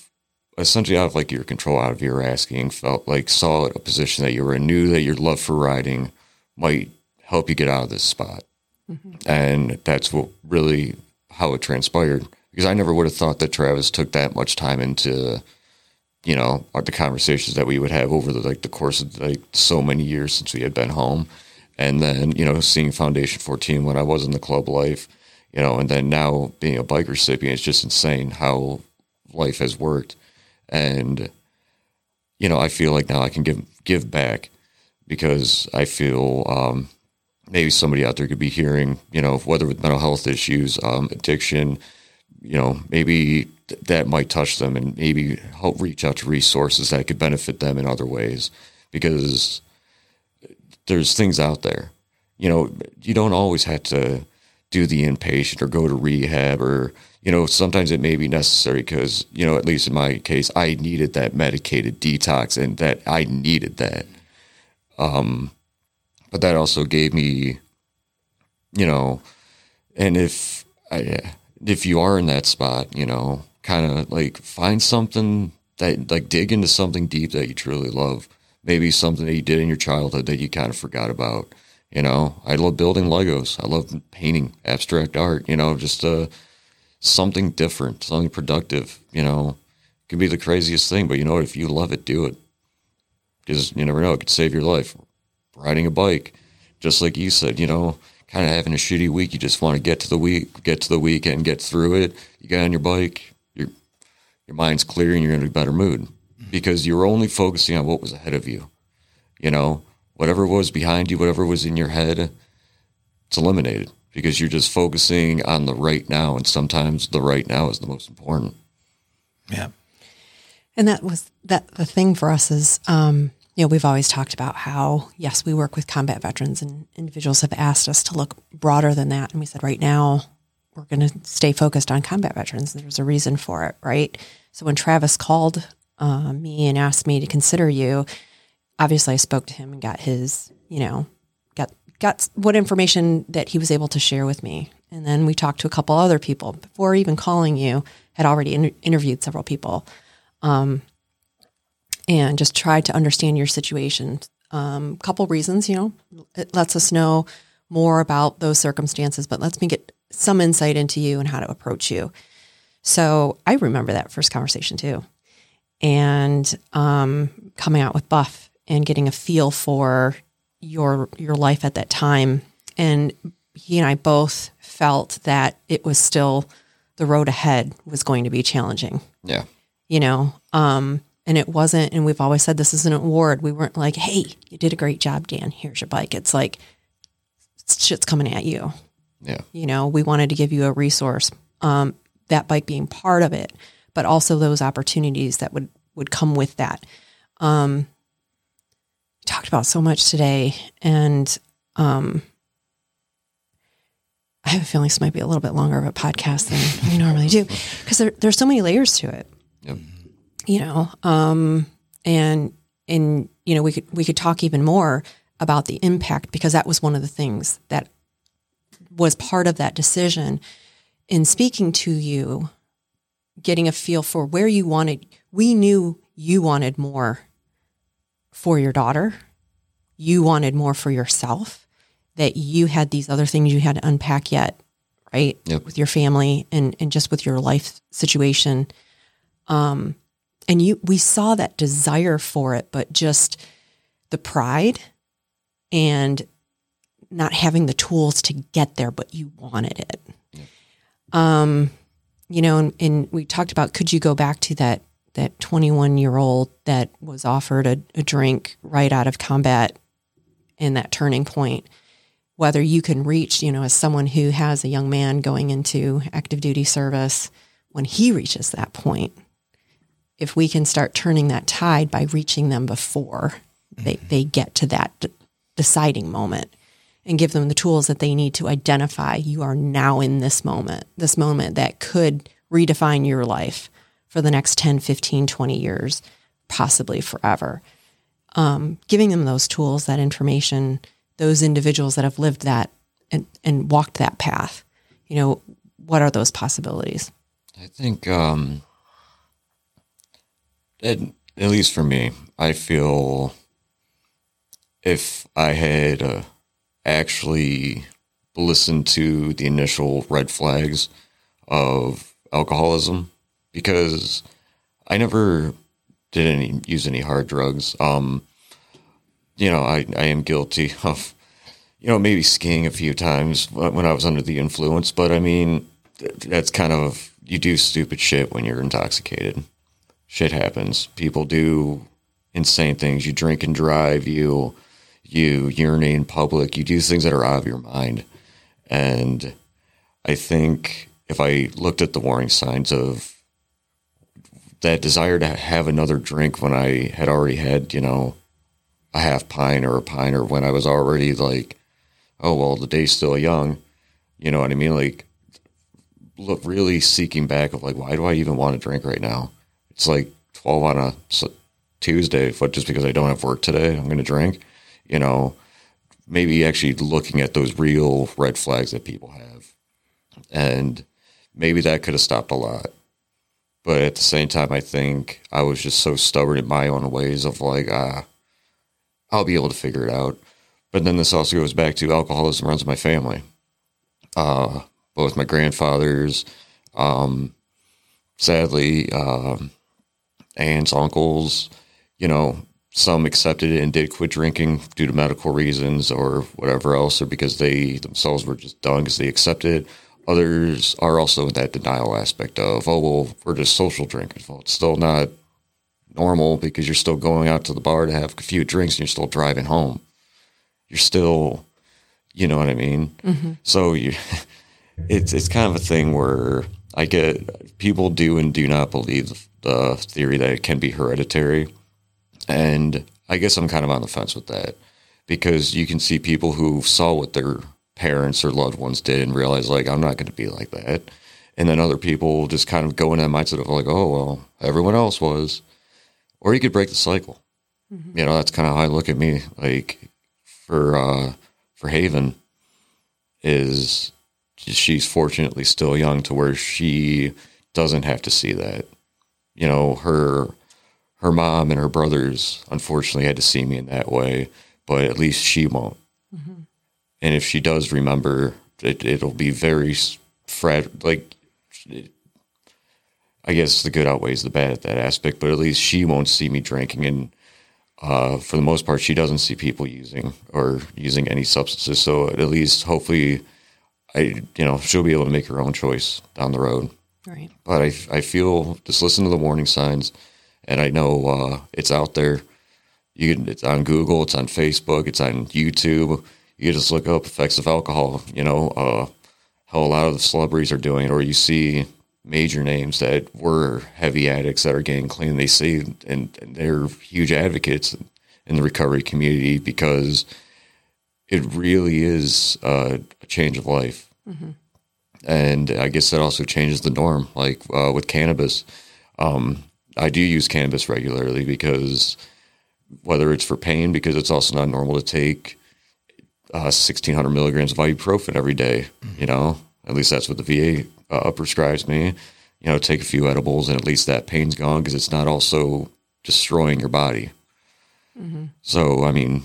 [SPEAKER 3] essentially out of like your control, out of your asking, felt like saw a position that you were in, knew that your love for riding might help you get out of this spot. Mm-hmm. And that's what really how it transpired. Because I never would have thought that Travis took that much time into, you know, uh, the conversations that we would have over the like the course of like so many years since we had been home. And then, you know, seeing Foundation 14 when I was in the club life, you know, and then now being a bike recipient, it's just insane how life has worked. And, you know, I feel like now I can give give back because I feel um, maybe somebody out there could be hearing, you know, whether with mental health issues, um, addiction, you know, maybe th- that might touch them and maybe help reach out to resources that could benefit them in other ways because there's things out there. You know, you don't always have to do the inpatient or go to rehab or, you know, sometimes it may be necessary because, you know, at least in my case, I needed that medicated detox and that I needed that. Um, but that also gave me, you know, and if I, if you are in that spot, you know, kind of like find something that like dig into something deep that you truly love. Maybe something that you did in your childhood that you kind of forgot about. You know, I love building Legos. I love painting, abstract art. You know, just uh, something different, something productive. You know, it can be the craziest thing, but you know what? If you love it, do it. Because you never know, it could save your life. Riding a bike, just like you said, you know, kind of having a shitty week. You just want to get to the week, get to the weekend, get through it. You get on your bike, your your mind's clear, and you're in a better mood mm-hmm. because you're only focusing on what was ahead of you. You know, whatever was behind you, whatever was in your head, it's eliminated because you're just focusing on the right now, and sometimes the right now is the most important.
[SPEAKER 1] Yeah.
[SPEAKER 2] And that was that the thing for us is, um, you know, we've always talked about how, yes, we work with combat veterans and individuals have asked us to look broader than that. And we said, right now, we're going to stay focused on combat veterans. There's a reason for it, right? So when Travis called uh, me and asked me to consider you, obviously I spoke to him and got his, you know, got what information that he was able to share with me. And then we talked to a couple other people before even calling you. Had already in- interviewed several people, um, and just tried to understand your situation. A um, couple reasons, you know, it lets us know more about those circumstances, but lets me get some insight into you and how to approach you. So I remember that first conversation too, and um, coming out with Buff and getting a feel for your your life at that time. And he and I both felt that it was still the road ahead was going to be challenging.
[SPEAKER 3] Yeah.
[SPEAKER 2] You know, um, and it wasn't. And we've always said this is an award. We weren't like, "Hey, you did a great job, Dan. Here's your bike." It's like shit's coming at you.
[SPEAKER 3] Yeah.
[SPEAKER 2] You know, we wanted to give you a resource. Um, that bike being part of it, but also those opportunities that would would come with that. Um, talked about so much today, and um, I have a feeling this might be a little bit longer of a podcast than we normally do because there, there's so many layers to it.
[SPEAKER 3] Yep.
[SPEAKER 2] You know, um, and and you know we could we could talk even more about the impact because that was one of the things that was part of that decision in speaking to you, getting a feel for where you wanted. We knew you wanted more for your daughter. You wanted more for yourself, that you had these other things you had to unpack yet, right?
[SPEAKER 3] Yep.
[SPEAKER 2] With your family and, and just with your life situation. Um, and you, we saw that desire for it, but just the pride and not having the tools to get there, but you wanted it. Um, you know, and, and we talked about could you go back to that that 21 year old that was offered a, a drink right out of combat in that turning point whether you can reach you know as someone who has a young man going into active duty service when he reaches that point if we can start turning that tide by reaching them before they, mm-hmm. they get to that d- deciding moment and give them the tools that they need to identify you are now in this moment this moment that could redefine your life for the next 10 15 20 years possibly forever um, giving them those tools that information those individuals that have lived that and, and walked that path you know what are those possibilities?
[SPEAKER 3] I think, um, at, at least for me, I feel if I had uh, actually listened to the initial red flags of alcoholism, because I never did any use any hard drugs. Um, you know, I, I am guilty of, you know, maybe skiing a few times when I was under the influence, but I mean, that's kind of you do stupid shit when you're intoxicated. Shit happens. People do insane things. You drink and drive. You you urinate in public. You do things that are out of your mind. And I think if I looked at the warning signs of that desire to have another drink when I had already had, you know, a half pint or a pint, or when I was already like, oh well, the day's still young. You know what I mean? Like look really seeking back of like why do I even want to drink right now? It's like twelve on a Tuesday, but just because I don't have work today, I'm going to drink. You know, maybe actually looking at those real red flags that people have, and maybe that could have stopped a lot. But at the same time, I think I was just so stubborn in my own ways of like, ah, I'll be able to figure it out. But then this also goes back to alcoholism runs in my family. Uh, both my grandfathers, um, sadly, um, aunts, uncles, you know, some accepted it and did quit drinking due to medical reasons or whatever else, or because they themselves were just done because they accepted it. Others are also in that denial aspect of, oh, well, we're just social drinkers. Well, it's still not normal because you're still going out to the bar to have a few drinks and you're still driving home. You're still, you know what I mean? Mm-hmm. So you, it's it's kind of a thing where I get people do and do not believe the theory that it can be hereditary, and I guess I'm kind of on the fence with that because you can see people who saw what their parents or loved ones did and realize like I'm not going to be like that, and then other people just kind of go in that mindset of like, oh well, everyone else was, or you could break the cycle. You know, that's kind of how I look at me. Like for uh, for Haven, is she's fortunately still young to where she doesn't have to see that. You know, her her mom and her brothers unfortunately had to see me in that way, but at least she won't. And if she does remember, it, it'll be very fragile. Like, it, I guess the good outweighs the bad at that aspect, but at least she won't see me drinking. And uh, for the most part, she doesn't see people using or using any substances. So at least, hopefully, I you know she'll be able to make her own choice down the road.
[SPEAKER 2] Right.
[SPEAKER 3] But I I feel just listen to the warning signs, and I know uh, it's out there. You can it's on Google, it's on Facebook, it's on YouTube. You just look up effects of alcohol. You know uh, how a lot of the celebrities are doing or you see major names that were heavy addicts that are getting clean. They see and, and they're huge advocates in the recovery community because it really is uh, a change of life. And I guess that also changes the norm. Like uh, with cannabis, um, I do use cannabis regularly because whether it's for pain, because it's also not normal to take uh, 1600 milligrams of ibuprofen every day, you know, at least that's what the VA uh, prescribes me. You know, take a few edibles and at least that pain's gone because it's not also destroying your body. So, I mean,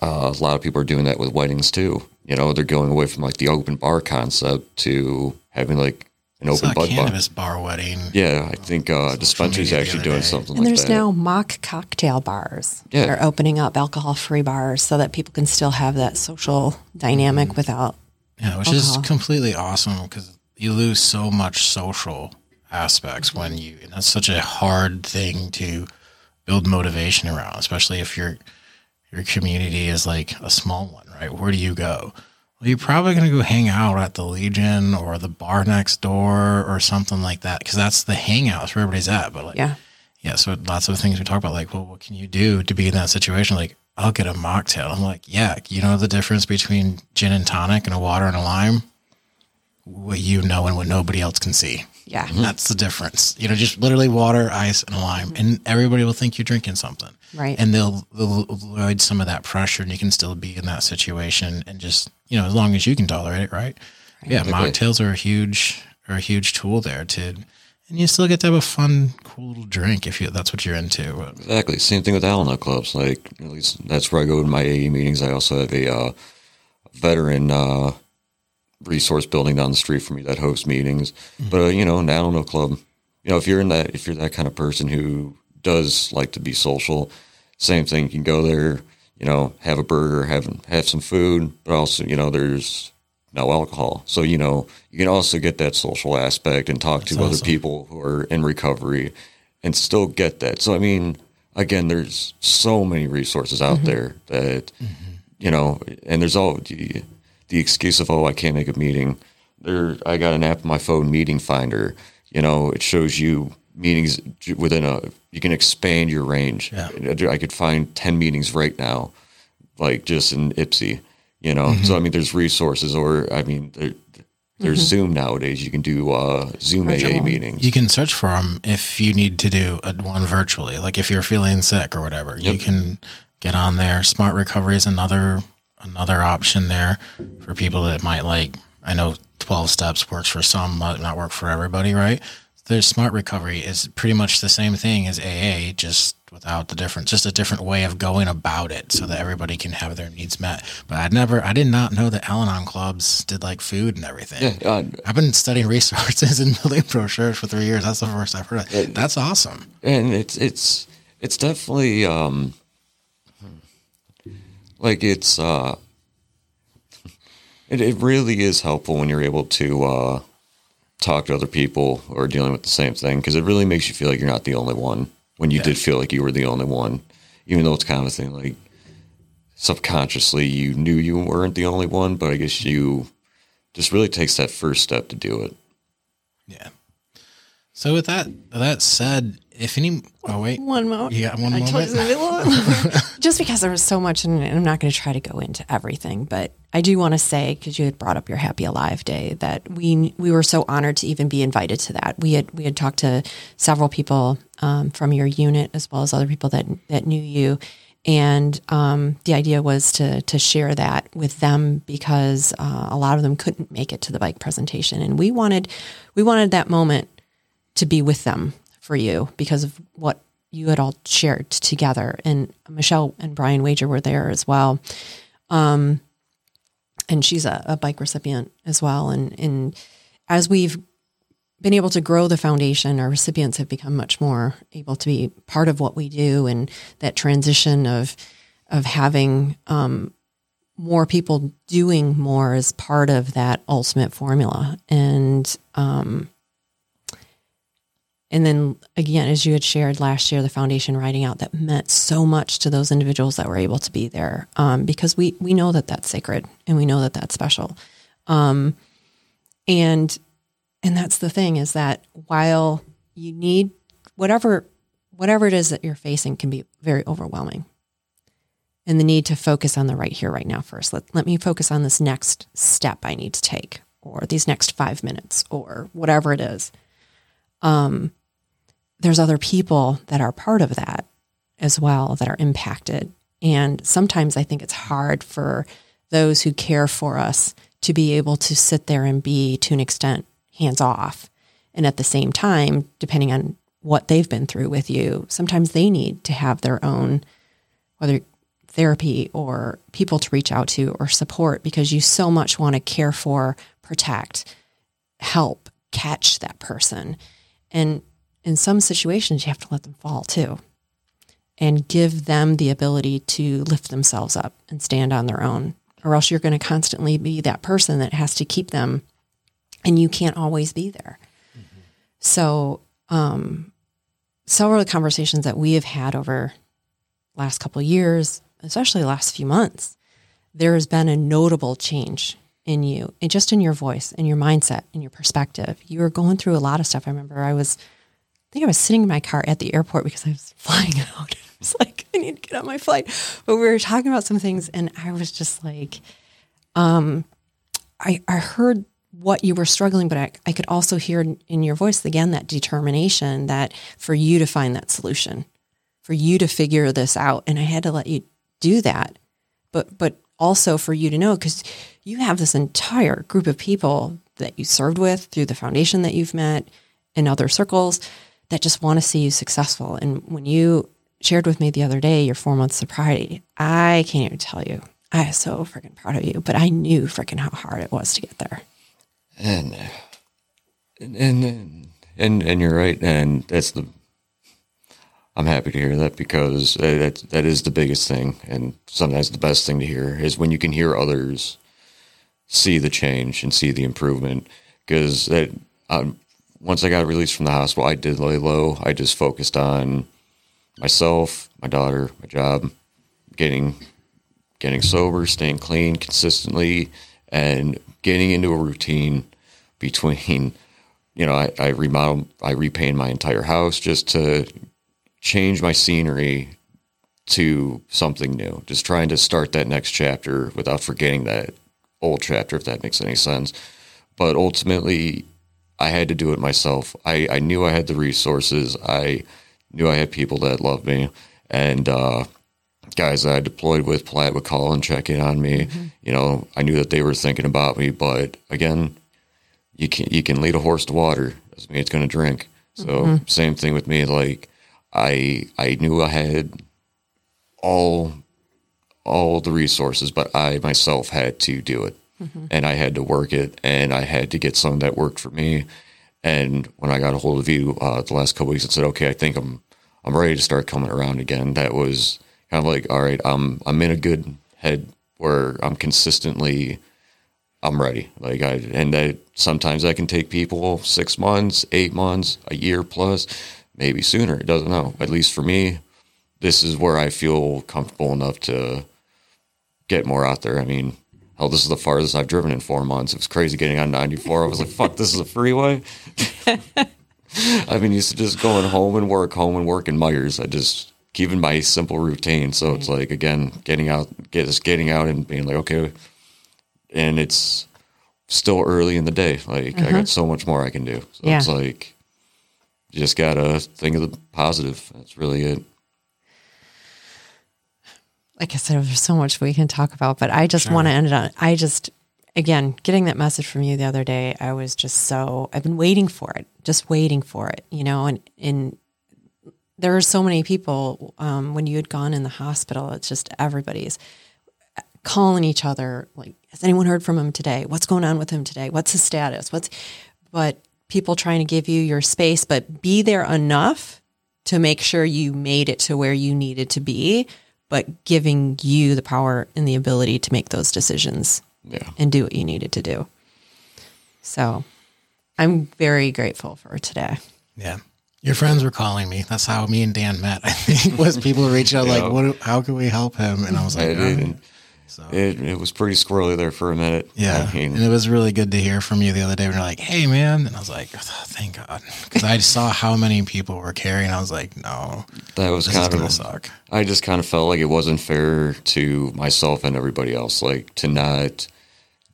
[SPEAKER 3] uh, a lot of people are doing that with weddings too. You know, they're going away from like the open bar concept to having like an
[SPEAKER 1] It's
[SPEAKER 3] open
[SPEAKER 1] a
[SPEAKER 3] bud bar.
[SPEAKER 1] cannabis bar wedding.
[SPEAKER 3] Yeah, I think uh, dispensary's actually
[SPEAKER 1] other
[SPEAKER 3] doing
[SPEAKER 1] day.
[SPEAKER 3] something
[SPEAKER 2] And
[SPEAKER 3] like
[SPEAKER 2] there's
[SPEAKER 3] that.
[SPEAKER 2] now mock cocktail bars
[SPEAKER 3] Yeah.
[SPEAKER 2] that are opening up alcohol free bars so that people can still have that social dynamic
[SPEAKER 3] Mm-hmm.
[SPEAKER 2] without.
[SPEAKER 1] Yeah, which is completely awesome because you lose so much social aspects when you, and that's such a hard thing to build motivation around, especially if your your community is like a small one, right? Where do you go? Well, you're probably going to go hang out at the Legion or the bar next door or something like that because that's the hangout. That's where everybody's at. But like,
[SPEAKER 2] Yeah.
[SPEAKER 1] yeah, so lots of things we talk about, like, well, what can you do to be in that situation? Like, I'll get a mocktail. I'm like, yeah, you know the difference between gin and tonic and a water and a lime? What you know and what nobody else can see.
[SPEAKER 2] Yeah.
[SPEAKER 1] That's the difference. You know, just literally water, ice, and a lime, and everybody will think you're drinking something.
[SPEAKER 2] Right.
[SPEAKER 1] And they'll, they'll avoid some of that pressure, and you can still be in that situation, and just you know, as long as you can tolerate it, right? Yeah, mocktails are a huge, are a huge tool there to, and you still get to have a fun, cool little drink if you that's what you're into.
[SPEAKER 3] Exactly. Same thing with Alano clubs. Like at least that's where I go to my AA meetings. I also have a uh, veteran uh, resource building down the street from me that hosts meetings. But uh, you know, an Alano club. You know, if you're in that, if you're that kind of person who does like to be social, same thing. You can go there. You know, have a burger, have have some food, but also you know, there's no alcohol. So you know, you can also get that social aspect and talk to other people who are in recovery and still get that. So I mean, again, there's so many resources out there that you know, and there's all the, excuse of oh, I can't make a meeting. There, I got an app on my phone, Meeting Finder. You know, it shows you meetings within a. You can expand your range.
[SPEAKER 1] Yeah.
[SPEAKER 3] I could find ten meetings right now, like just in Ypsi. You know, so I mean, there's resources, or I mean, there, there's Zoom nowadays. You can do uh, Zoom AA meetings.
[SPEAKER 1] you can search for them if you need to do a, one virtually. Like if you're feeling sick or whatever, you can get on there. Smart Recovery is another another option there for people that might like. I know 12 steps works for some, might not work for everybody, right? There's Smart Recovery is pretty much the same thing as AA, just without the difference, just a different way of going about it so that everybody can have their needs met. But I'd never, I did not know that Al Anon clubs did like food and everything.
[SPEAKER 3] Yeah, uh,
[SPEAKER 1] I've been studying resources and building brochures for three years. That's the first I've heard of it. That's awesome.
[SPEAKER 3] and it's it's it's definitely um like it's uh it, it really is helpful when you're able to uh talk to other people who are dealing with the same thing because it really makes you feel like you're not the only one when you did feel like you were the only one even though it's kind of a thing like subconsciously you knew you weren't the only one but i guess you just really takes that first step to do it
[SPEAKER 1] Yeah. So with that that said, if any, oh wait,
[SPEAKER 2] one moment.
[SPEAKER 1] Yeah, one
[SPEAKER 2] I told
[SPEAKER 1] moment.
[SPEAKER 2] you it was a little- just because there was so much, and I'm not going to try to go into everything, but I do want to say because you had brought up your Happy Alive Day that we we were so honored to even be invited to that. We had we had talked to several people um, from your unit as well as other people that that knew you, and um, the idea was to to share that with them because uh, a lot of them couldn't make it to the bike presentation, and we wanted we wanted that moment to be with them for you because of what you had all shared together. And Michelle and Brian Wager were there as well. Um, and she's a, a bike recipient as well. And, and as we've been able to grow the foundation, our recipients have become much more able to be part of what we do. And that transition of, of having, um, more people doing more is part of that ultimate formula. And, um, and then again, as you had shared last year, the foundation writing out that meant so much to those individuals that were able to be there um, because we we know that that's sacred and we know that that's special, um, and and that's the thing is that while you need whatever whatever it is that you're facing can be very overwhelming, and the need to focus on the right here right now first. Let let me focus on this next step I need to take, or these next five minutes, or whatever it is there's other people that are part of that as well that are impacted. And sometimes I think it's hard for those who care for us to be able to sit there and be, to an extent, hands off. And at the same time, depending on what they've been through with you, sometimes they need to have their own, whether therapy or people to reach out to or support because you so much want to care for, protect, help, catch that person. And in some situations, you have to let them fall too and give them the ability to lift themselves up and stand on their own, or else you're going to constantly be that person that has to keep them and you can't always be there. So, um, several of the conversations that we have had over last couple of years, especially the last few months, there has been a notable change in you and just in your voice and your mindset and your perspective. You were going through a lot of stuff. I remember I was, I think I was sitting in my car at the airport because I was flying out. I was like, I need to get on my flight. But we were talking about some things and I was just like, um, I, I heard what you were struggling, but I, I could also hear in, in your voice again that determination that for you to find that solution, for you to figure this out. And I had to let you do that. But but also for you to know because you have this entire group of people that you served with through the foundation that you've met in other circles that just want to see you successful. And when you shared with me the other day your four months sobriety, I can't even tell you. I am so freaking proud of you, but I knew freaking how hard it was to get there.
[SPEAKER 3] and and and and, and you're right, and that's the. I'm happy to hear that because uh, that that is the biggest thing, and sometimes the best thing to hear is when you can hear others see the change and see the improvement. Because that um, once I got released from the hospital, I did lay low. I just focused on myself, my daughter, my job, getting getting sober, staying clean consistently, and getting into a routine between, you know, I, I remodel, I repaint my entire house just to change my scenery to something new. Just trying to start that next chapter without forgetting that old chapter, if that makes any sense. But ultimately, I had to do it myself. I, I knew I had the resources. I knew I had people that loved me. And, uh, guys that I deployed with, Platt would call and check in on me. You know, I knew that they were thinking about me, but again, you can you can lead a horse to water. Doesn't mean it's going to drink. So same thing with me. Like I I knew I had all all the resources, but I myself had to do it, and I had to work it, and I had to get something that worked for me. And when I got a hold of you uh, the last couple weeks and said, okay, I think I'm I'm ready to start coming around again. That was kind of like, all right, I'm I'm in a good head where I'm consistently I'm ready. Like I and that sometimes that can take people six months, eight months, a year plus, maybe sooner. It doesn't know. At least for me, this is where I feel comfortable enough to get more out there. I mean, hell, this is the farthest I've driven in four months. It was crazy getting on 94. I was like, fuck, this is a freeway. I've been used to just going home and work, home and work in Myers. I just keeping my simple routine. So it's like again, getting out, get just getting out and being like, okay, and it's still early in the day. Like I got mm-hmm. so much more I can do. So
[SPEAKER 2] Yeah.
[SPEAKER 3] it's like you just gotta think of the positive. That's really it.
[SPEAKER 2] Like I said, there's so much we can talk about, but I just want to end it on. I just, again, getting that message from you the other day, I was just so, I've been waiting for it, just waiting for it, you know, and, and there are so many people um, when you had gone in the hospital, it's just everybody's calling each other, like, has anyone heard from him today? What's going on with him today? What's his status? What's, but people trying to give you your space, but be there enough to make sure you made it to where you needed to be, but giving you the power and the ability to make those decisions
[SPEAKER 3] Yeah.
[SPEAKER 2] and do what you needed to do. So I'm very grateful for today.
[SPEAKER 1] Yeah. Your friends were calling me. That's how me and Dan met. I think was people reaching out
[SPEAKER 3] Yeah.
[SPEAKER 1] like, "What? How can we help him?" And I was like,
[SPEAKER 3] It,
[SPEAKER 1] "Oh."
[SPEAKER 3] it, it, was pretty squirrely there for a minute.
[SPEAKER 1] "Yeah."
[SPEAKER 3] I mean,
[SPEAKER 1] and it was really good to hear from you the other day when you're like, "Hey, man," and I was like, oh, "Thank God," because I saw how many people were carrying. I was like, "No,
[SPEAKER 3] that was kind of
[SPEAKER 1] suck."
[SPEAKER 3] I just kind of felt like it wasn't fair to myself and everybody else, like to not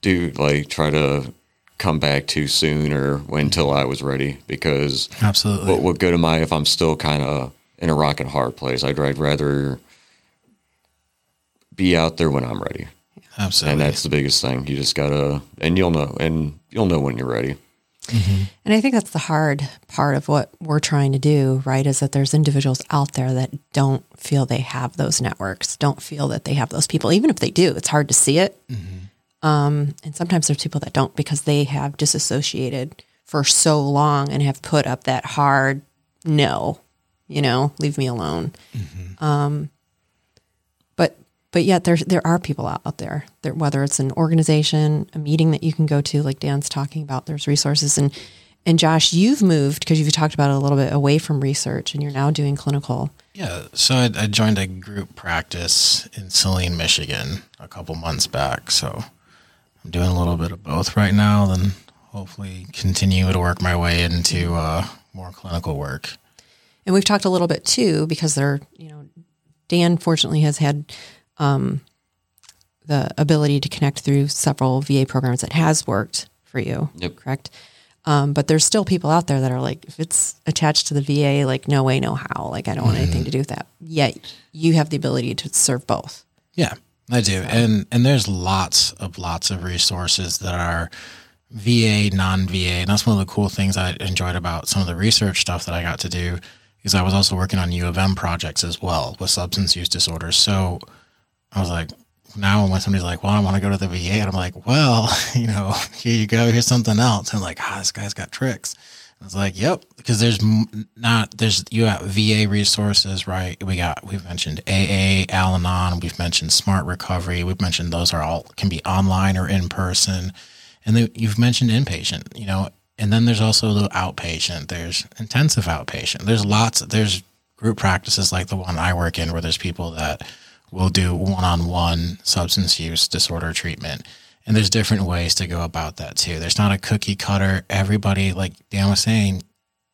[SPEAKER 3] do like try to come back too soon or wait until I was ready. Because
[SPEAKER 1] Absolutely.
[SPEAKER 3] what what good am I if I'm still kind of in a rock and hard place? I'd, I'd rather be out there when I'm ready,
[SPEAKER 1] Absolutely.
[SPEAKER 3] and that's the biggest thing. You just gotta, and you'll know, and you'll know when you're ready.
[SPEAKER 2] And I think that's the hard part of what we're trying to do, right? Is that there's individuals out there that don't feel they have those networks, don't feel that they have those people. Even if they do, it's hard to see it. Um, and sometimes there's people that don't because they have disassociated for so long and have put up that hard no, you know, leave me alone. Um, but yet there there are people out there, there whether it's an organization, a meeting that you can go to, like Dan's talking about. There's resources and and Josh, you've moved because you've talked about it a little bit away from research, and you're now doing clinical.
[SPEAKER 1] Yeah, so I, I joined a group practice in Saline, Michigan, a couple months back. So I'm doing a little bit of both right now. Then hopefully continue to work my way into uh, more clinical work.
[SPEAKER 2] And we've talked a little bit too because they're, you know, Dan fortunately has had um, the ability to connect through several VA programs that has worked for you.
[SPEAKER 3] Yep.
[SPEAKER 2] Correct. Um, but there's still people out there that are like, if it's attached to the VA, like no way, no how. Like I don't want anything to do with that. Yet you have the ability to serve both.
[SPEAKER 1] Yeah, I do. And and there's lots of lots of resources that are VA, non-VA. And that's one of the cool things I enjoyed about some of the research stuff that I got to do is I was also working on U of M projects as well with substance use disorders. So I was like, now when somebody's like, well, I want to go to the VA, and I'm like, well, you know, here you go, here's something else. And I'm like, ah, this guy's got tricks. I was like, yep, because there's not there's you got VA resources, right? We got we've mentioned AA, Al-Anon, we've mentioned Smart Recovery, we've mentioned those are all can be online or in person, and then you've mentioned inpatient, you know, and then there's also the outpatient. There's intensive outpatient. There's lots. There's group practices like the one I work in, where there's people that will do one-on-one substance use disorder treatment. And there's different ways to go about that too. There's not a cookie cutter. Everybody like dan was saying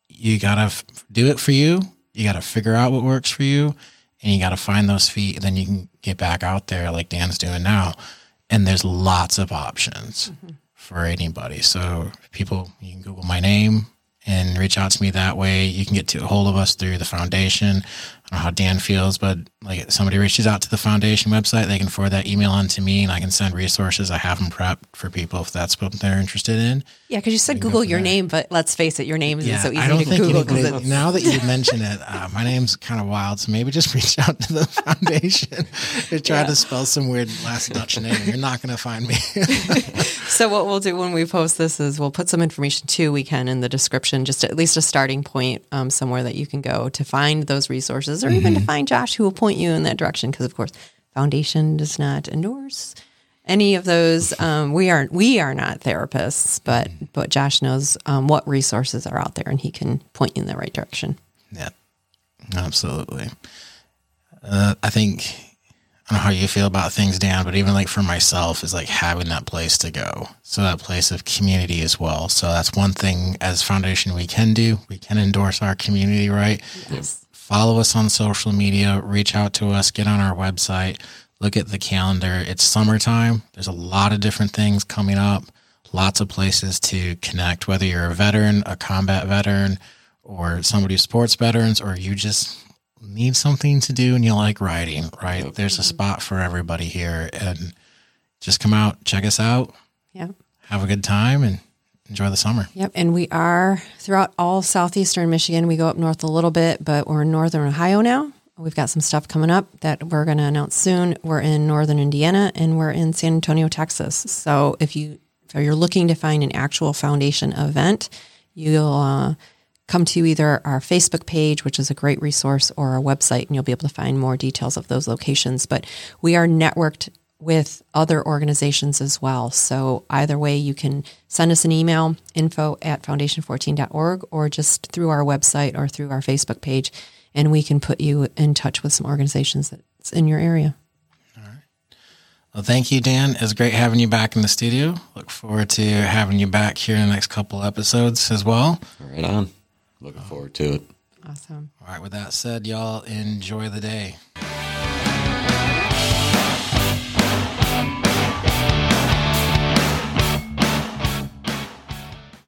[SPEAKER 1] you gotta f- do it for you. You gotta figure out what works for you and you gotta find those feet and then you can get back out there like dan's doing now. And there's lots of options mm-hmm. for anybody. So people you can google my name and reach out to me that way. You can get to a hold of us through the foundation I don't know how Dan feels, but like somebody reaches out to the foundation website, they can forward that email on to me and I can send resources. I have them prepped for people if that's what they're interested in.
[SPEAKER 2] Yeah, because you said Google your name, but let's face it, your name isn't so easy
[SPEAKER 1] I don't
[SPEAKER 2] to
[SPEAKER 1] think
[SPEAKER 2] Google.
[SPEAKER 1] now that you mention it, uh, my name's kind of wild. So maybe just reach out to the foundation and try
[SPEAKER 2] Yeah.
[SPEAKER 1] to spell some weird last Dutch name. You're not going to find me.
[SPEAKER 2] So what we'll do when we post this is we'll put some information too we can in the description, just at least a starting point um, somewhere that you can go to find those resources, or even to find Josh who will point you in that direction. Because of course, foundation does not endorse any of those. Um, we aren't we are not therapists, but but Josh knows um, what resources are out there, and he can point you in the right direction.
[SPEAKER 1] Yeah, absolutely. Uh, I think I don't know how you feel about things, Dan, but even like for myself is like having that place to go. So that place of community as well. So that's one thing as foundation we can do. We can endorse our community, right?
[SPEAKER 2] Yes.
[SPEAKER 1] Follow us on social media, reach out to us, get on our website, look at the calendar. It's summertime. There's a lot of different things coming up, lots of places to connect, whether you're a veteran, a combat veteran, or somebody who sports veterans, or you just need something to do and you like riding, right? There's a mm-hmm. spot for everybody here. And just come out, check us out,
[SPEAKER 2] Yeah.
[SPEAKER 1] have a good time, and enjoy the summer.
[SPEAKER 2] Yep. And we are throughout all southeastern Michigan. We go up north a little bit, but we're in northern Ohio now. We've got some stuff coming up that we're going to announce soon. We're in northern Indiana and we're in San Antonio, Texas. So if you if you're looking to find an actual foundation event, you'll uh, come to either our Facebook page, which is a great resource, or our website, and you'll be able to find more details of those locations. But we are networked with other organizations as well. So either way, you can send us an email, info at foundation14.org, or just through our website or through our Facebook page, and we can put you in touch with some organizations that's in your area. All right.
[SPEAKER 1] Well, thank you, Dan. It's great having you back in the studio. Look forward to having you back here in the next couple episodes as well.
[SPEAKER 3] Right on. Looking forward to it.
[SPEAKER 2] Awesome.
[SPEAKER 1] All right, with that said, y'all enjoy the day.